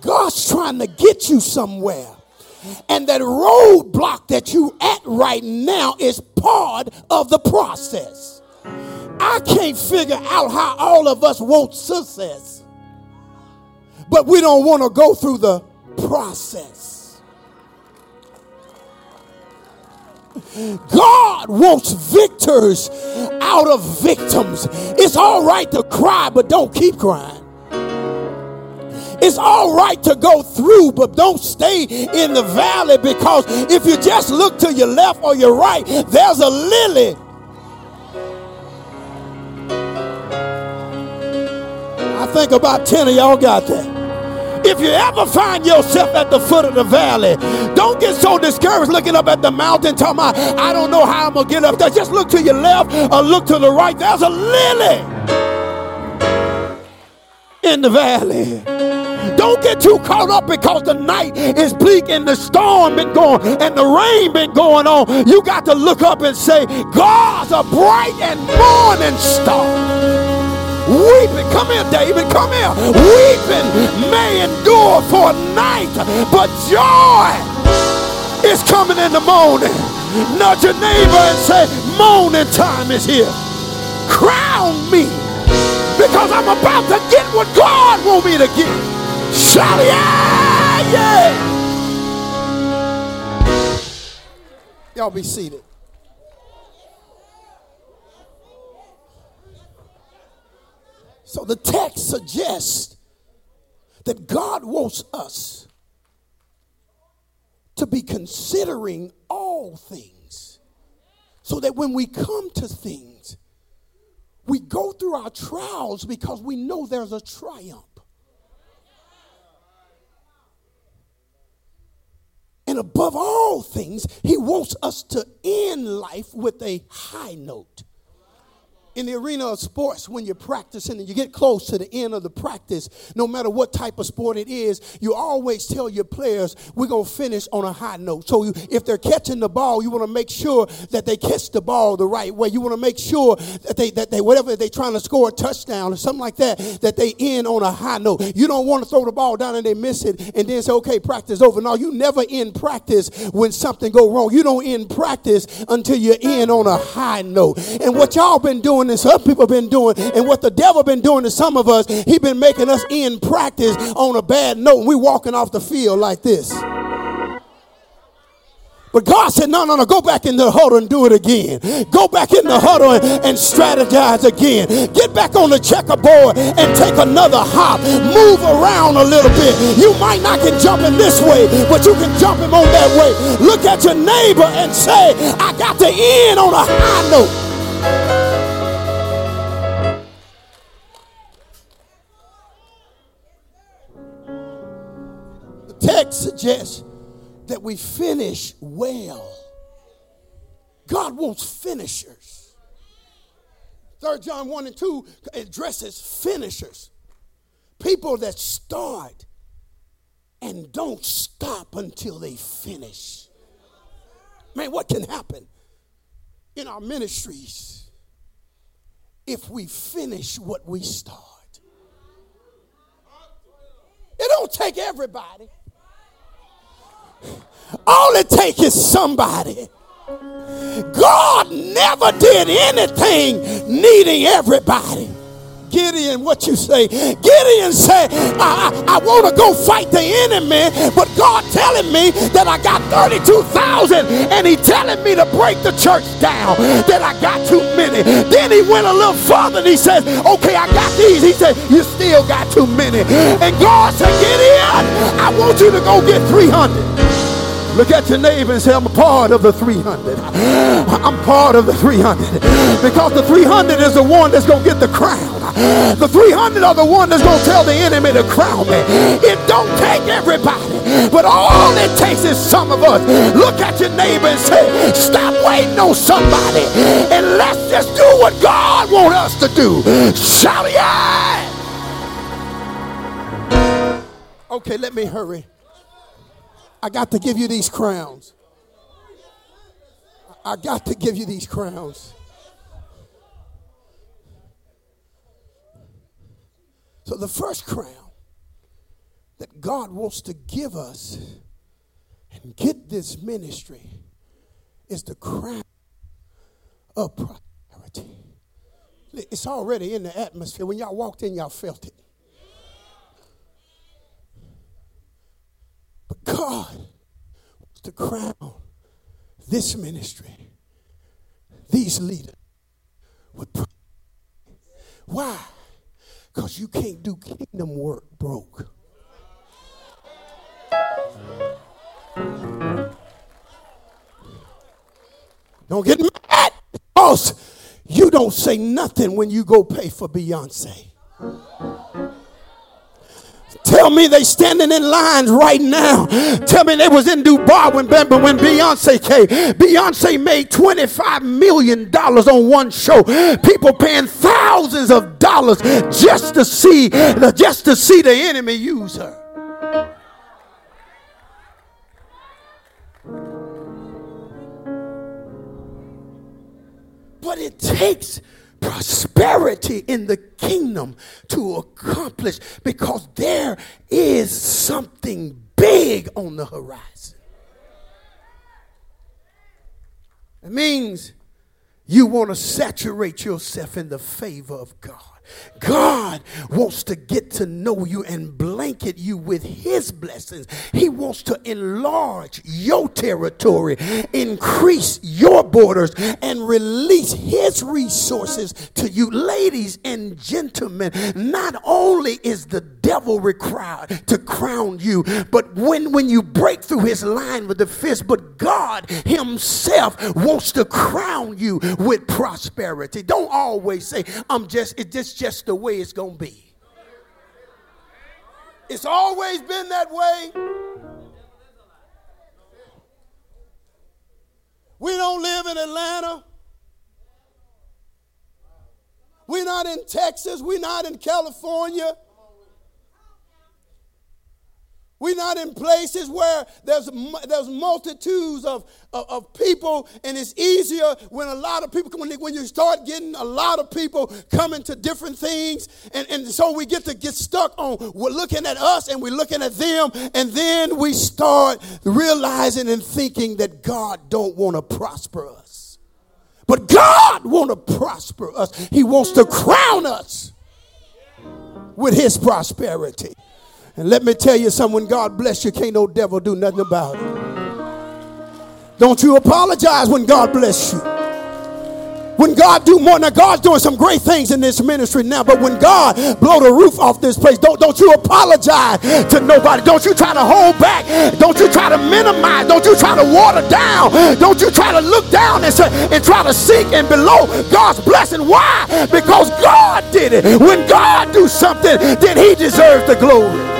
God's trying to get you somewhere. And that roadblock that you at right now is part of the process. I can't figure out how all of us want success. But we don't want to go through the process. God wants victors out of victims. It's all right to cry, but don't keep crying. It's all right to go through, but don't stay in the valley because if you just look to your left or your right, there's a lily. I think about 10 of y'all got that. If you ever find yourself at the foot of the valley, don't get so discouraged looking up at the mountain, talking about, I don't know how I'm going to get up there. Just look to your left or look to the right. There's a lily in the valley. Don't get too caught up because the night is bleak and the storm been going and the rain been going on. You got to look up and say, God's a bright and morning star. Weeping, come here, David, come here. Weeping may endure for a night, but joy is coming in the morning. Nudge your neighbor and say, Morning time is here. Crown me because I'm about to get what God want me to get. Shout yeah, yeah. Y'all be seated. So the text suggests that God wants us to be considering all things so that when we come to things, we go through our trials because we know there's a triumph. And above all things, he wants us to end life with a high note in the arena of sports when you're practicing and you get close to the end of the practice, no matter what type of sport it is, you always tell your players, we're going to finish on a high note. So you, if they're catching the ball, you want to make sure that they catch the ball the right way. You want to make sure that they, that they, whatever they're trying to score a touchdown or something like that, that they end on a high note. You don't want to throw the ball down and they miss it and then say, okay, practice over. No, you never end practice when something go wrong. You don't end practice until you end on a high note. And what y'all been doing doing and some people been doing and what the devil been doing to some of us he been making us in practice on a bad note and we walking off the field like this but God said, no, no, no, go back in the huddle and do it again. Go back in the huddle and, and, strategize again. Get back on the checkerboard and take another hop. Move around a little bit. You might not can jump this way, but you can jump him on that way. Look at your neighbor and say, I got the end on a high note. Text suggests that we finish well. God wants finishers. Third John 1 and 2 addresses finishers. People that start and don't stop until they finish. Man, what can happen in our ministries if we finish what we start. It don't take everybody. All it takes is somebody. God never did anything needing everybody. Gideon, what you say? Gideon said, I, I, I want to go fight the enemy, but God telling me that I got 32,000 and he telling me to break the church down, that I got too many. Then he went a little further and he said, okay, I got these. He said, you still got too many. And God said, Gideon, I want you to go get 300. Look at your neighbor and say, I'm part of the 300. *gasps* I'm part of the 300. Because the 300 is the one that's going to get the crown. The 300 are the one that's going to tell the enemy to crown me. It don't take everybody, but all it takes is some of us. Look at your neighbor and say, stop waiting on somebody and let's just do what God wants us to do. Shout yeah! Okay, let me hurry. I got to give you these crowns. I got to give you these crowns. So, the first crown that God wants to give us and get this ministry is the crown of prosperity. It's already in the atmosphere. When y'all walked in, y'all felt it. But God wants to crown this ministry, these leaders, with prosperity. Why? Because you can't do kingdom work broke. Don't get mad because you don't say nothing when you go pay for Beyonce. Tell me they standing in lines right now. Tell me they was in Dubai when, when Beyonce came. Beyonce made $25 million on one show. People paying thousands of dollars just to see just to see the enemy use her. But it takes prosperity in the kingdom to accomplish because there is something big on the horizon. It means you want to saturate yourself in the favor of God. God wants to get to know you and blanket you with His blessings. He wants to enlarge your territory, increase your borders, and release His resources to you. Ladies and gentlemen, not only is the devil required to crown you, but when, when you break through his line with the fist, but God Himself wants to crown you with prosperity. Don't always say, I'm just, it's just just the way it's going to be. It's always been that way. We don't live in Atlanta. We're not in Texas. We're not in California. We're not in places where there's, there's multitudes of, of, of, people, and it's easier when a lot of people, when, when you start getting a lot of people coming to different things, and, and so we get to get stuck on we're looking at us and we're looking at them, and then we start realizing and thinking that God don't want to prosper us. But God want to prosper us. He wants to crown us with his prosperity. And let me tell you something when God bless you, can't no devil do nothing about it. Don't you apologize when God bless you. When God do more, now God's doing some great things in this ministry now, but when God blow the roof off this place, don't, don't you apologize to nobody. Don't you try to hold back. Don't you try to minimize. Don't you try to water down. Don't you try to look down and, and try to seek and below God's blessing. Why? Because God did it. When God do something, then he deserves the glory.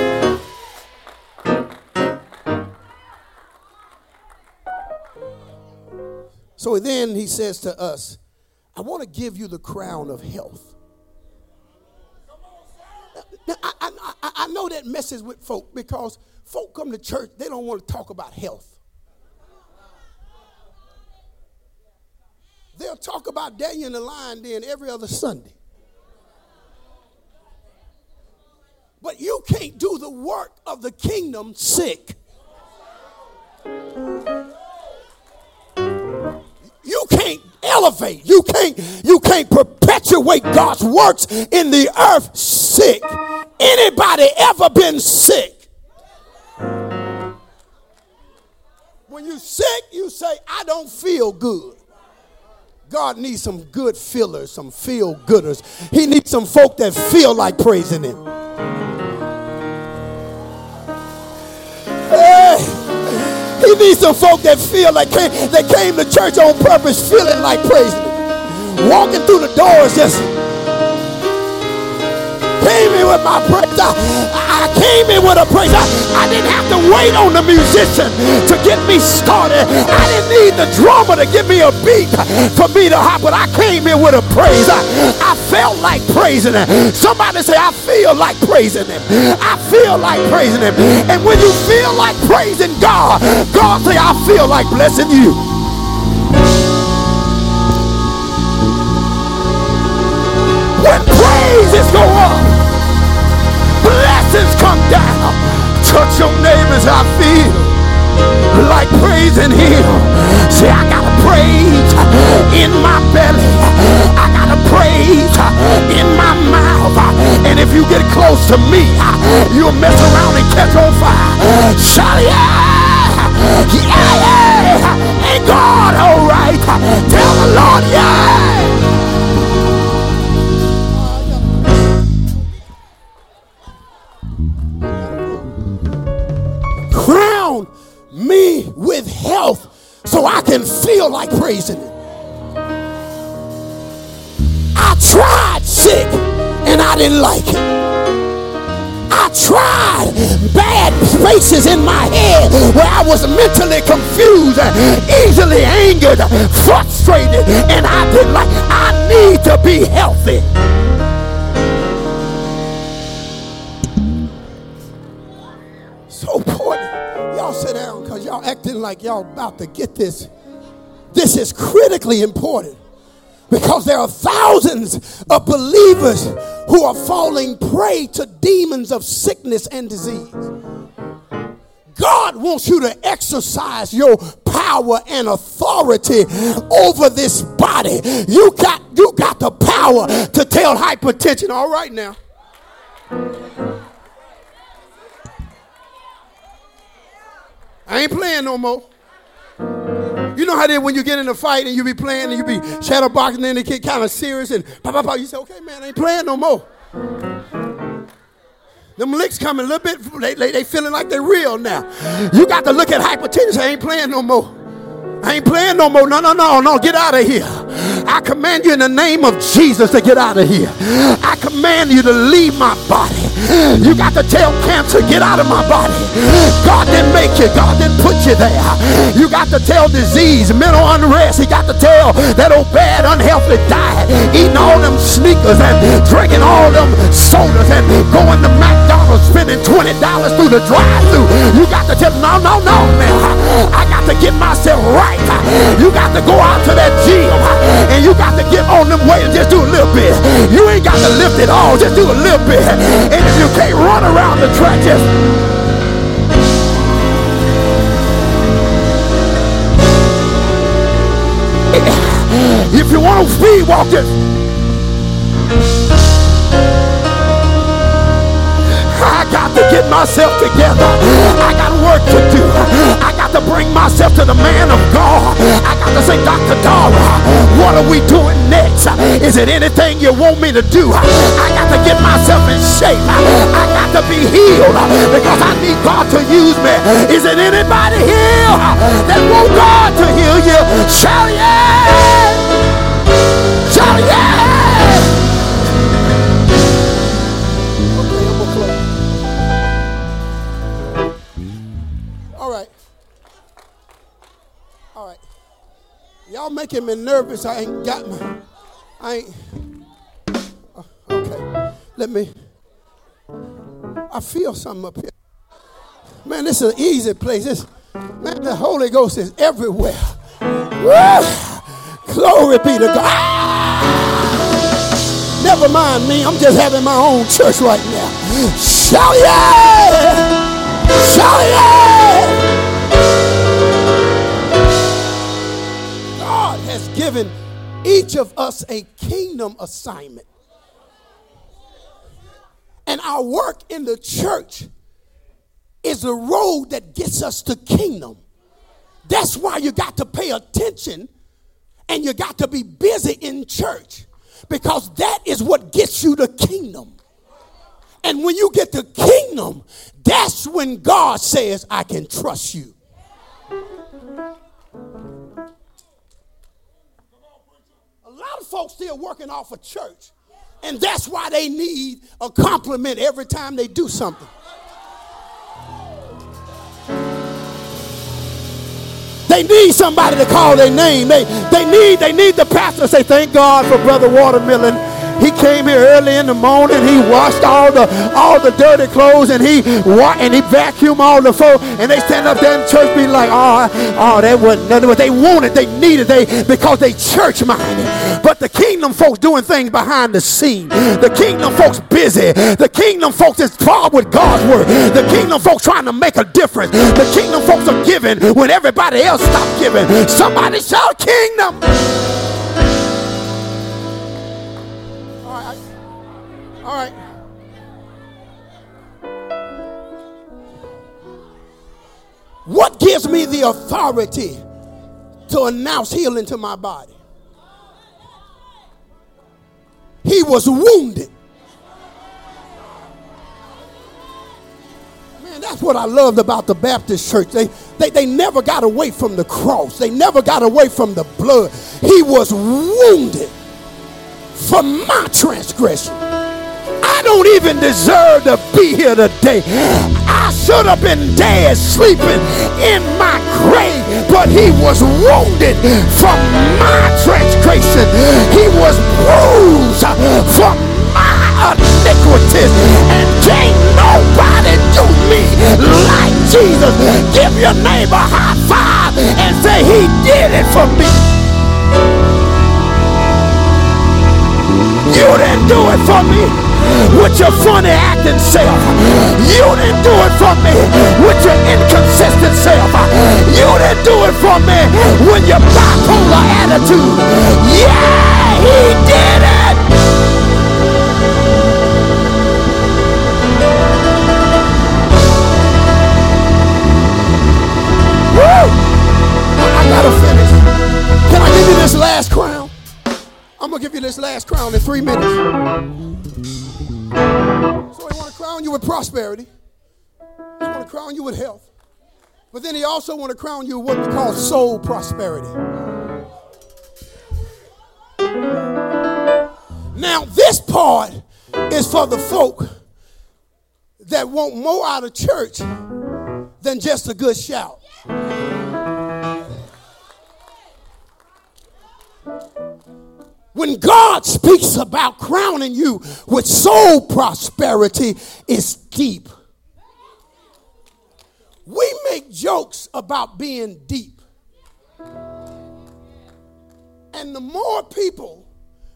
So then he says to us, I want to give you the crown of health. Now, I, I, I know that messes with folk because folk come to church, they don't want to talk about health. They'll talk about Daniel and the lion then every other Sunday. But you can't do the work of the kingdom sick. Can't elevate. You can't you can't perpetuate God's works in the earth sick. Anybody ever been sick? When you sick, you say, I don't feel good. God needs some good fillers, some feel gooders. He needs some folk that feel like praising Him. He needs some folk that feel like came, that came to church on purpose, feeling like praising. Walking through the doors just came in with my praise. I, came in with a praise. I, didn't have to wait on the musician to get me started. I didn't need the drummer to give me a beat for me to hop, but I came in with a praise. I, felt like praising him. Somebody say, I feel like praising him. I feel like praising him. And when you feel like praising God, God say, I feel like blessing you. When praises go up, down. Touch your neighbors, I feel like praising him. Say, I got a praise in my belly. I got a praise in my mouth. And if you get close to me, you'll mess around and catch on fire. Shout yeah! Yeah, yeah! Ain't God all right? Tell the Lord, yeah! Health so I can feel like praising Him. I tried sick and I didn't like it. I tried bad spaces in my head where I was mentally confused, easily angered, frustrated, and I didn't like. I need to be healthy. so important. Y'all sit down because y'all acting like y'all about to get this. This is critically important because there are thousands of believers who are falling prey to demons of sickness and disease. God wants you to exercise your power and authority over this body. You got you got the power to tell hypertension. All right now. I ain't playing no more. You know how they when you get in a fight and you be playing and you be shadow boxing and they get kind of serious and pop, pop, pop, you say, okay, man, I ain't playing no more. Them licks coming a little bit, they, they, they feeling like they're real now. You got to look at hypertension, I ain't playing no more. I ain't playing no more. No, no, no, no. Get out of here. I command you in the name of Jesus to get out of here. I command you to leave my body. You got to tell cancer, get out of my body. God didn't make you. God didn't put you there. You got to tell disease, mental unrest. He got to tell that old bad, unhealthy diet, eating all them sneakers and drinking all them sodas and going to McDonald's, spending $20 through the drive-through. You got to tell, no, no, no, man. I got to get myself right. You got to go out to that gym and you got to get on them weights just do a little bit. You ain't got to lift it all, just do a little bit. And if you can't run around the track, just if you want to speed walk this. I got to get myself together. I got work to do. I got to bring myself to the man of God. I got to say, Dr. Dara, what are we doing next? Is it anything you want me to do? I got to get myself in shape. I got to be healed because I need God to use me. Is it anybody here that want God to heal you? Shout yeah! Yeah! Y'all making me nervous. I ain't got my. I ain't. uh, Okay. Let me. I feel something up here. Man, this is an easy place. This, man, the Holy Ghost is everywhere. Woo! Glory be to God. Ah! Never mind me. I'm just having my own church right now. Shout yeah! Shout yeah! Given each of us a kingdom assignment. And our work in the church is a road that gets us to kingdom. That's why you got to pay attention and you got to be busy in church because that is what gets you to kingdom. And when you get to kingdom, that's when God says, I can trust you. Folks still working off a of church, and that's why they need a compliment every time they do something. They need somebody to call their name. They, they need they need the pastor to say, thank God for Brother Watermelon he came here early in the morning. He washed all the all the dirty clothes and he and he vacuumed all the floor. And they stand up there in church be like, oh, oh, that wasn't nothing. What they wanted, they needed, they because they church minded. But the kingdom folks doing things behind the scene. The kingdom folks busy. The kingdom folks is far with God's word. The kingdom folks trying to make a difference. The kingdom folks are giving when everybody else stopped giving. Somebody shout kingdom. What gives me the authority to announce healing to my body? He was wounded. Man, that's what I loved about the Baptist church. They, they, they never got away from the cross, they never got away from the blood. He was wounded for my transgression. I don't even deserve to be here today. I should have been dead, sleeping in my grave, but he was wounded for my transgression. He was bruised for my iniquities, and can't nobody do me like Jesus. Give your neighbor a high five and say, He did it for me. You didn't do it for me with your funny acting self. You didn't do it for me with your inconsistent self. You didn't do it for me with your bipolar attitude. Yeah, he did it. Woo! I gotta finish. Can I give you this last crown? I'm gonna give you this last crown in three minutes. So he want to crown you with prosperity. He want to crown you with health. But then he also want to crown you with what we call soul prosperity. Now this part is for the folk that want more out of church than just a good shout. When God speaks about crowning you with soul prosperity, it's deep. We make jokes about being deep. And the more people,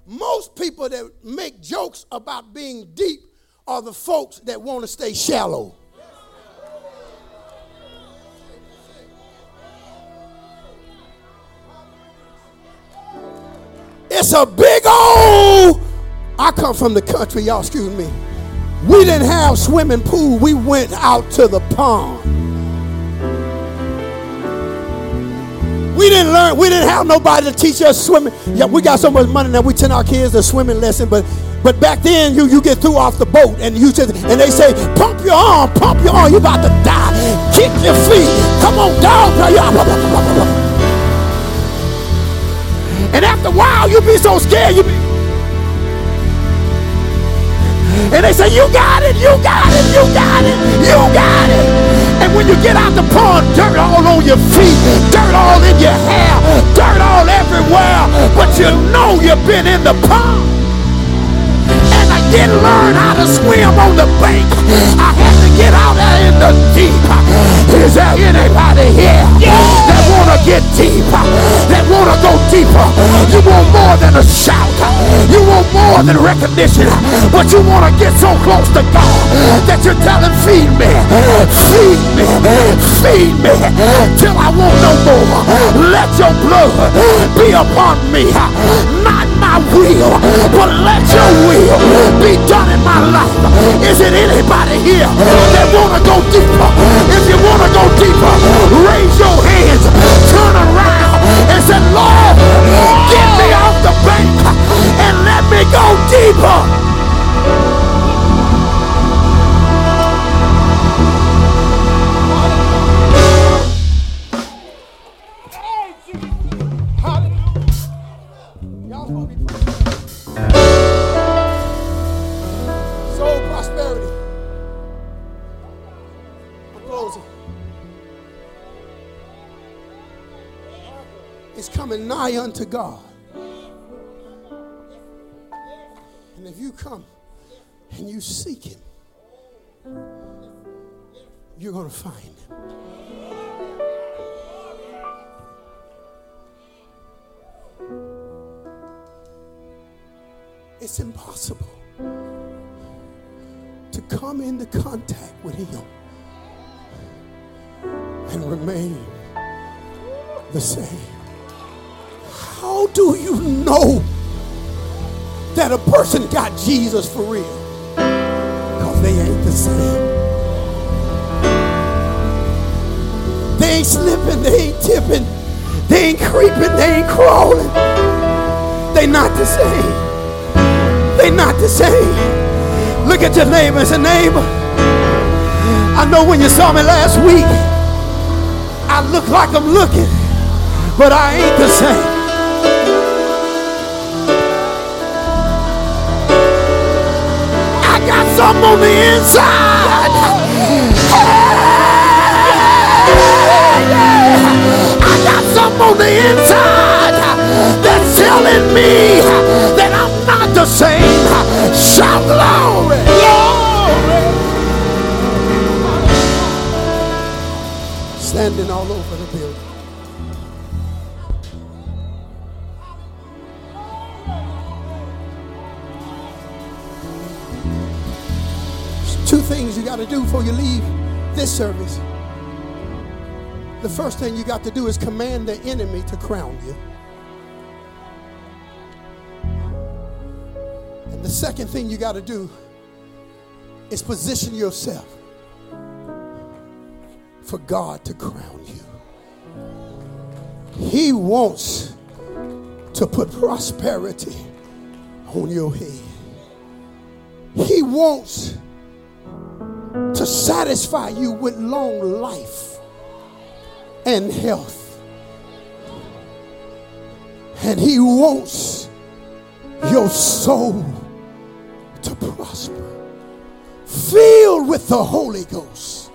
most people that make jokes about being deep are the folks that want to stay shallow. It's a big old. I come from the country, y'all excuse me. We didn't have swimming pool. We went out to the pond. We didn't learn. We didn't have nobody to teach us swimming. Yeah, we got so much money now. We send our kids a swimming lesson, but but back then you you get through off the boat and you just and they say pump your arm, pump your arm. You about to die. Kick your feet. Come on, dog. After a while, you be so scared. You be... And they say, You got it, you got it, you got it, you got it. And when you get out the pond, dirt all on your feet, dirt all in your hair, dirt all everywhere. But you know you've been in the pond. Didn't learn how to swim on the bank. I had to get out there in the deep. Is there anybody here that want to get deep? That want to go deeper? You want more than a shout. You want more than recognition. But you want to get so close to God that you're telling, feed me, feed me, feed me till I want no more. Let your blood be upon me. Not my will, but let your will be done in my life. Is it anybody here that want to go deeper? If you want to go deeper, raise your hands, turn around, and say, Lord, get me off the bank and let me go deeper. Unto God. And if you come and you seek Him, you're going to find Him. It's impossible to come into contact with Him and remain the same. How do you know that a person got Jesus for real? Because they ain't the same. They ain't slipping, they ain't tipping, they ain't creeping, they ain't crawling. They not the same. They not the same. Look at your neighbor say, neighbor. I know when you saw me last week, I look like I'm looking, but I ain't the same. Got on the inside. I got something on the inside that's telling me that I'm not the same. Shout glory. Standing all over to do before you leave this service. The first thing you got to do is command the enemy to crown you. And the second thing you got to do is position yourself for God to crown you. He wants to put prosperity on your head. He wants to satisfy you with long life and health. And He wants your soul to prosper, filled with the Holy Ghost.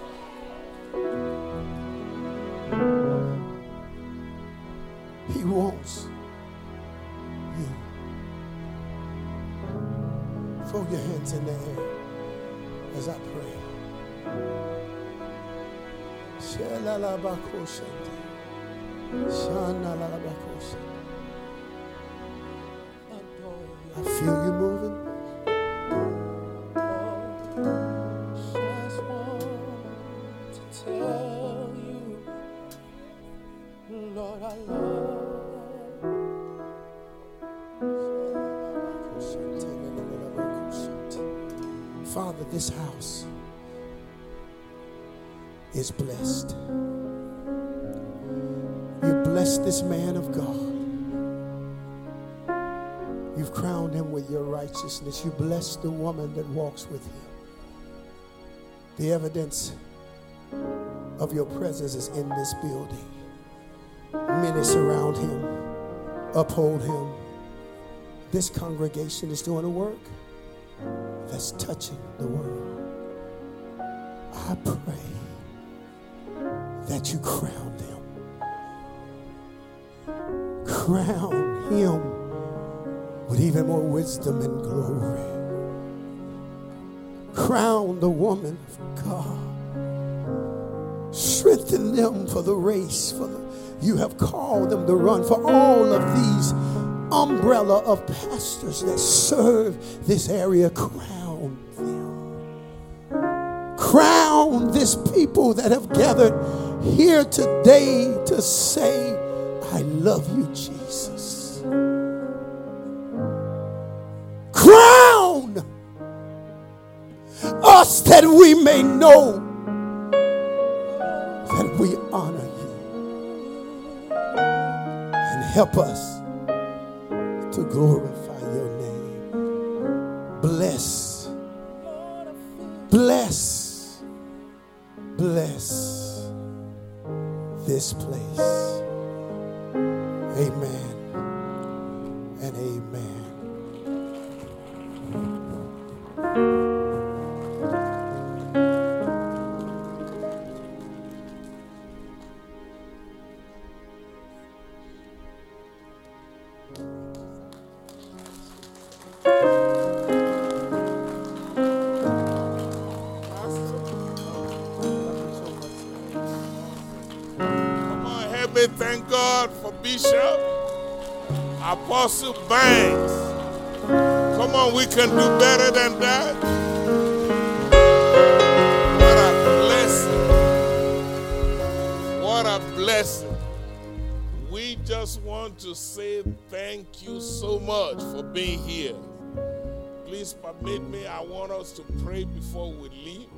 He wants you. Throw your hands in the air as I pray. I feel you moving. Just want to tell you, Lord, I love Father, this house is blessed. You blessed this man of God. You've crowned him with your righteousness. You blessed the woman that walks with him. The evidence of your presence is in this building. Many surround him, uphold him. This congregation is doing a work that's touching the world. I pray that you crown them. Crown him with even more wisdom and glory. Crown the woman of God. Strengthen them for the race, for the, you have called them to run, for all of these umbrella of pastors that serve this area. Crown them. Crown this people that have gathered here today to say, I love you, Jesus. Crown us that we may know that we honor you and help us to glorify your name. Bless, bless, bless this place. Amen and amen. Bishop Apostle Banks. Come on, we can do better than that. What a blessing. What a blessing. We just want to say thank you so much for being here. Please permit me, I want us to pray before we leave.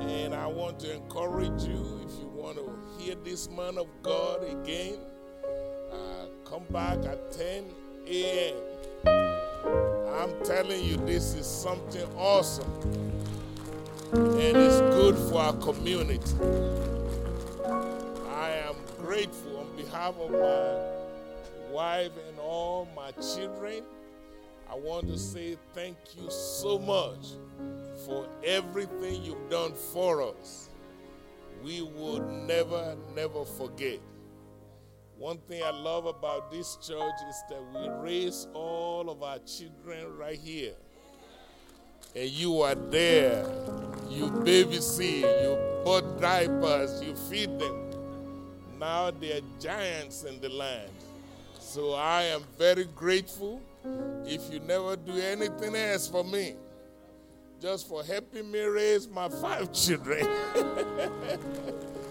And I want to encourage you if you want to hear this man of God again, come back at 10 a.m. I'm telling you, this is something awesome. And it's good for our community. I am grateful on behalf of my wife and all my children. I want to say thank you so much for everything you've done for us. We would never, never forget. One thing I love about this church is that we raise all of our children right here. And you are there. You babysit, you put diapers, you feed them. Now they're giants in the land. So I am very grateful if you never do anything else for me just for helping me raise my five children. *laughs*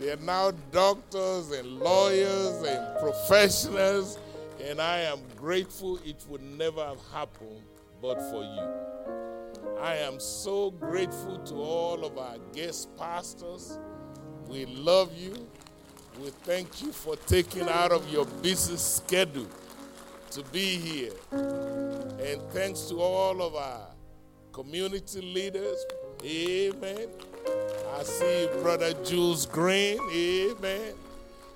they are now doctors and lawyers and professionals, and I am grateful it would never have happened but for you. I am so grateful to all of our guest pastors. We love you. We thank you for taking out of your busy schedule to be here. And thanks to all of our community leaders. Amen. I see Brother Jules Green. Amen.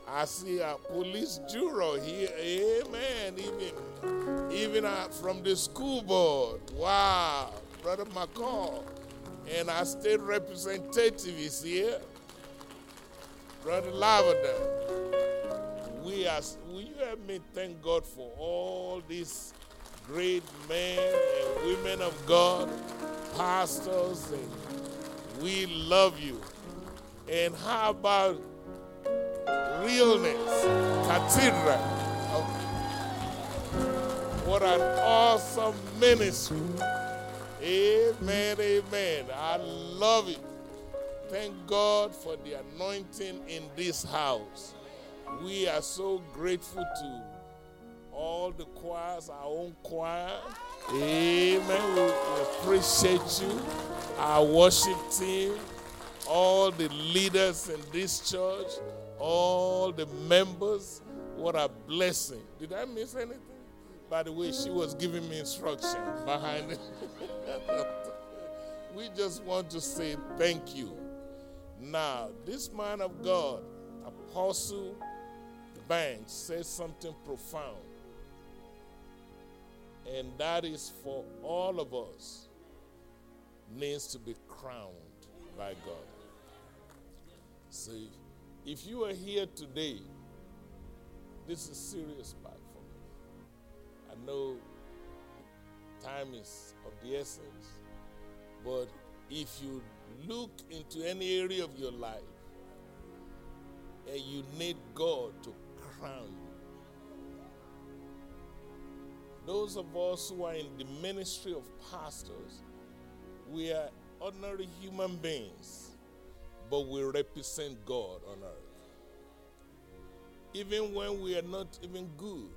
I see a police juror here. Amen. Even, even from the school board. Wow. Brother McCall. And our state representative is here. Brother Lavender. We are, will you help me thank God for all these great men and women of God, pastors, and we love you. And how about realness, cathedral? What an awesome ministry. Amen, amen. I love it. Thank God for the anointing in this house. We are so grateful to all the choirs, our own choir. Amen. We, appreciate you, our worship team, all the leaders in this church, all the members. What a blessing. Did I miss anything? By the way, she was giving me instruction behind it. *laughs* we just want to say thank you. Now, this man of God, Apostle Banks, says something profound. And that is for all of us needs to be crowned by God. See, if you are here today, this is serious part for me. I know time is of the essence, But if you look into any area of your life and you need God to crown you, those of us who are in the ministry of pastors, we are ordinary human beings, but we represent God on earth. Even when we are not even good.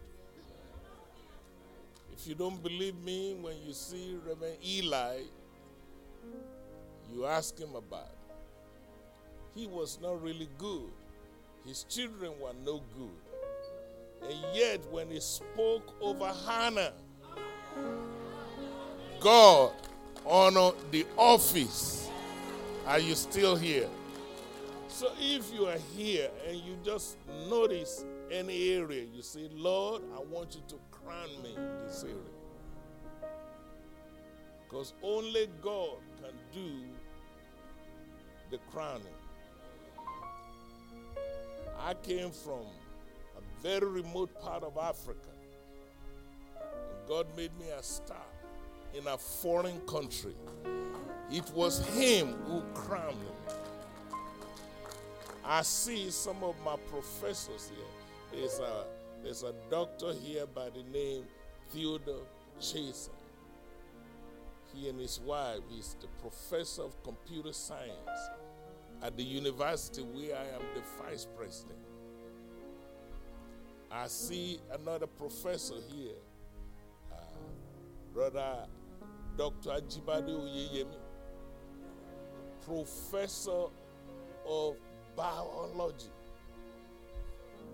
If you don't believe me, when you see Reverend Eli, you ask him about. it. He was not really good. His children were no good. And yet, when he spoke over Hannah, God honored the office. Are you still here? So if you are here and you just notice any area, you say, Lord, I want you to crown me in this area. Because only God can do the crowning. I came from very remote part of Africa. And God made me a star in a foreign country. It was Him who crowned me. I see some of my professors here. There's a, there's a doctor here by the name Theodore Chaser. He and his wife is the professor of computer science at the university where I am the vice president. I see another professor here, uh, brother Dr. Ajibade Oyeyemi, professor of biology,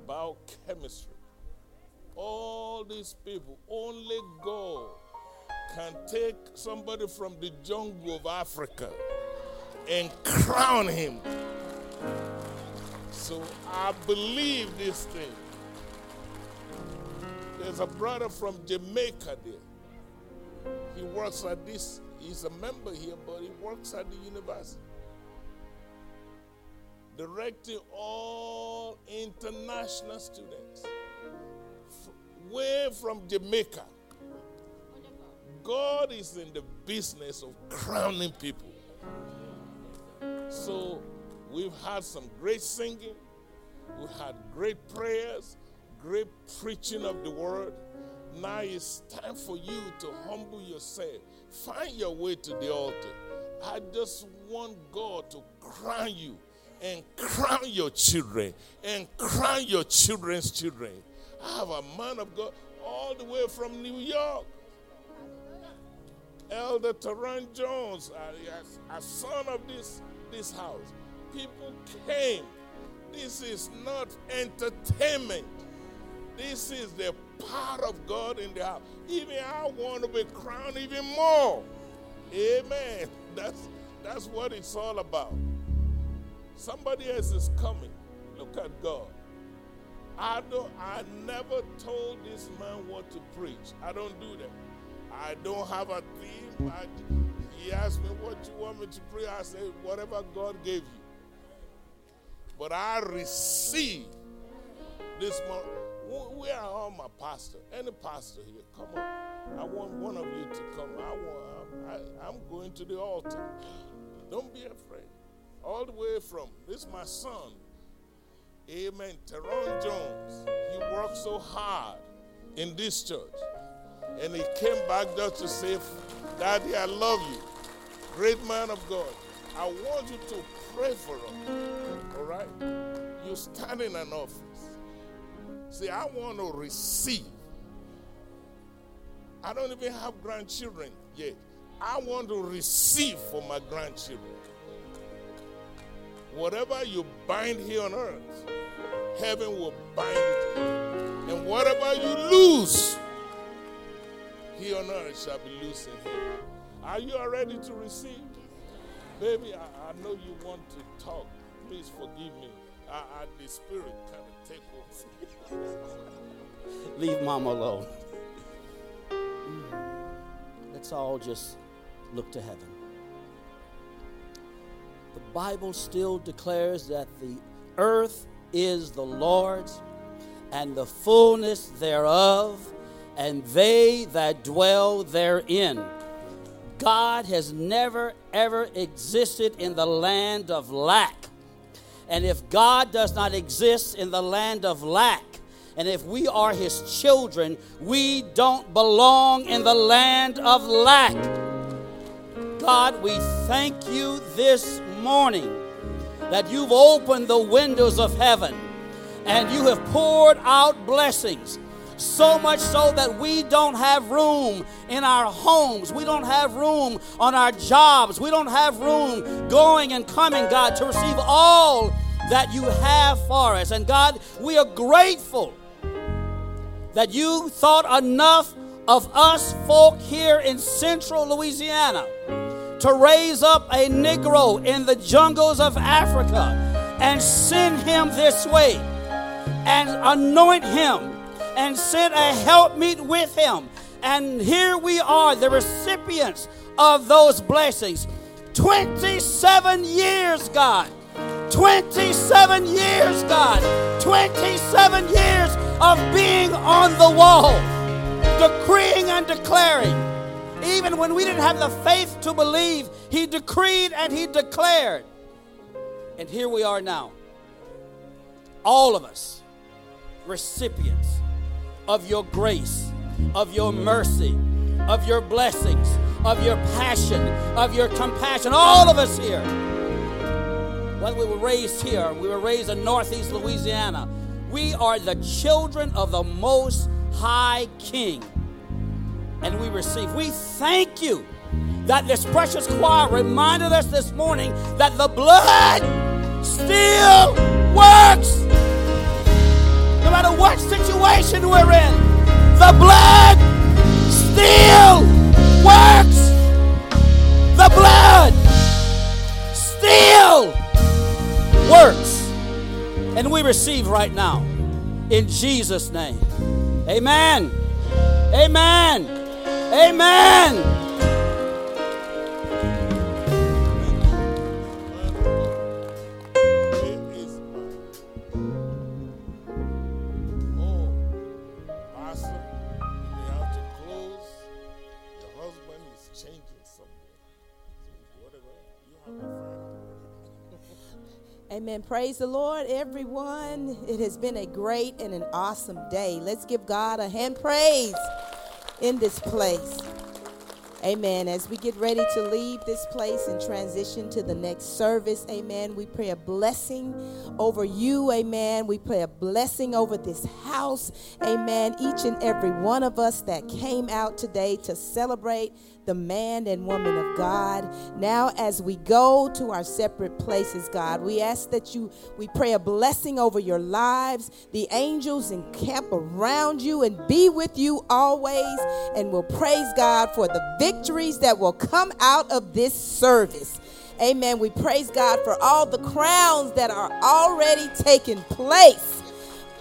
biochemistry. All these people, only God can take somebody from the jungle of Africa and crown him. So I believe this thing. There's a brother from Jamaica there. He works at this, he's a member here, but he works at the university. Directing all international students way from Jamaica. God is in the business of crowning people. So we've had some great singing, we had great prayers, great preaching of the word. Now it's time for you to humble yourself. Find your way to the altar. I just want God to crown you and crown your children and crown your children's children. I have a man of God all the way from New York. Elder Taran Jones, a, a son of this, this house. People came. This is not entertainment. This is the power of God in the house. Even I want to be crowned even more. Amen. That's that's what it's all about. Somebody else is coming. Look at God. I don't I never told this man what to preach. I don't do that. I don't have a theme. I, he asked me what you want me to pray. I said, whatever God gave you. But I receive this morning. Where are all my pastor? Any pastor here? Come on. I want one of you to come. I want. I, I'm going to the altar. Don't be afraid. All the way from this, is my son. Amen. Teron Jones. He worked so hard in this church. And he came back just to say, Daddy, I love you. Great man of God. I want you to pray for him. All right? You stand in an. See, I want to receive. I don't even have grandchildren yet. I want to receive for my grandchildren. Whatever you bind here on earth, heaven will bind it. And whatever you lose here on earth shall be loose in heaven. Are you ready to receive? Baby, I, I know you want to talk. Please forgive me. I, I, the spirit kind of. *laughs* Leave mama alone. Let's all just look to heaven. The Bible still declares that the earth is the Lord's and the fullness thereof, and they that dwell therein. God has never, ever existed in the land of lack. And if God does not exist in the land of lack, and if we are his children, we don't belong in the land of lack. God, we thank you this morning that you've opened the windows of heaven and you have poured out blessings. So much so that we don't have room in our homes. We don't have room on our jobs. We don't have room going and coming, God, to receive all that you have for us. And God, we are grateful that you thought enough of us folk here in central Louisiana to raise up a Negro in the jungles of Africa and send him this way and anoint him and send a helpmeet with him. And here we are, the recipients of those blessings. 27 years, God. 27 years, God. 27 years of being on the wall, decreeing and declaring. Even when we didn't have the faith to believe, He decreed and He declared. And here we are now. All of us, recipients of your grace, of your mercy, of your blessings, of your passion, of your compassion. All of us here. Whether we were raised here, we were raised in Northeast Louisiana. We are the children of the Most High King. And we receive. We thank you that this precious choir reminded us this morning that the blood still works. No matter what situation we're in, the blood still works. The blood still works. And we receive right now in Jesus' name. Amen. Amen. Amen. Amen. Praise the Lord, everyone. It has been a great and an awesome day. Let's give God a hand praise in this place. Amen. As we get ready to leave this place and transition to the next service, amen, we pray a blessing over you, amen. We pray a blessing over this house, amen. Each and every one of us that came out today to celebrate the man and woman of God. Now, as we go to our separate places, God, we ask that you, we pray a blessing over your lives. The angels encamp around you and be with you always. And we'll praise God for the victories that will come out of this service. Amen. We praise God for all the crowns that are already taking place.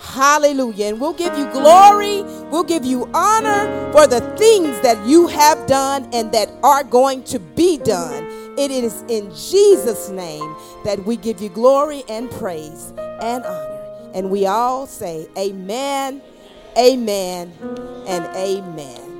Hallelujah. And we'll give you glory, we'll give you honor for the things that you have done and that are going to be done. It is in Jesus' name that we give you glory and praise and honor. And we all say, Amen, Amen, and Amen.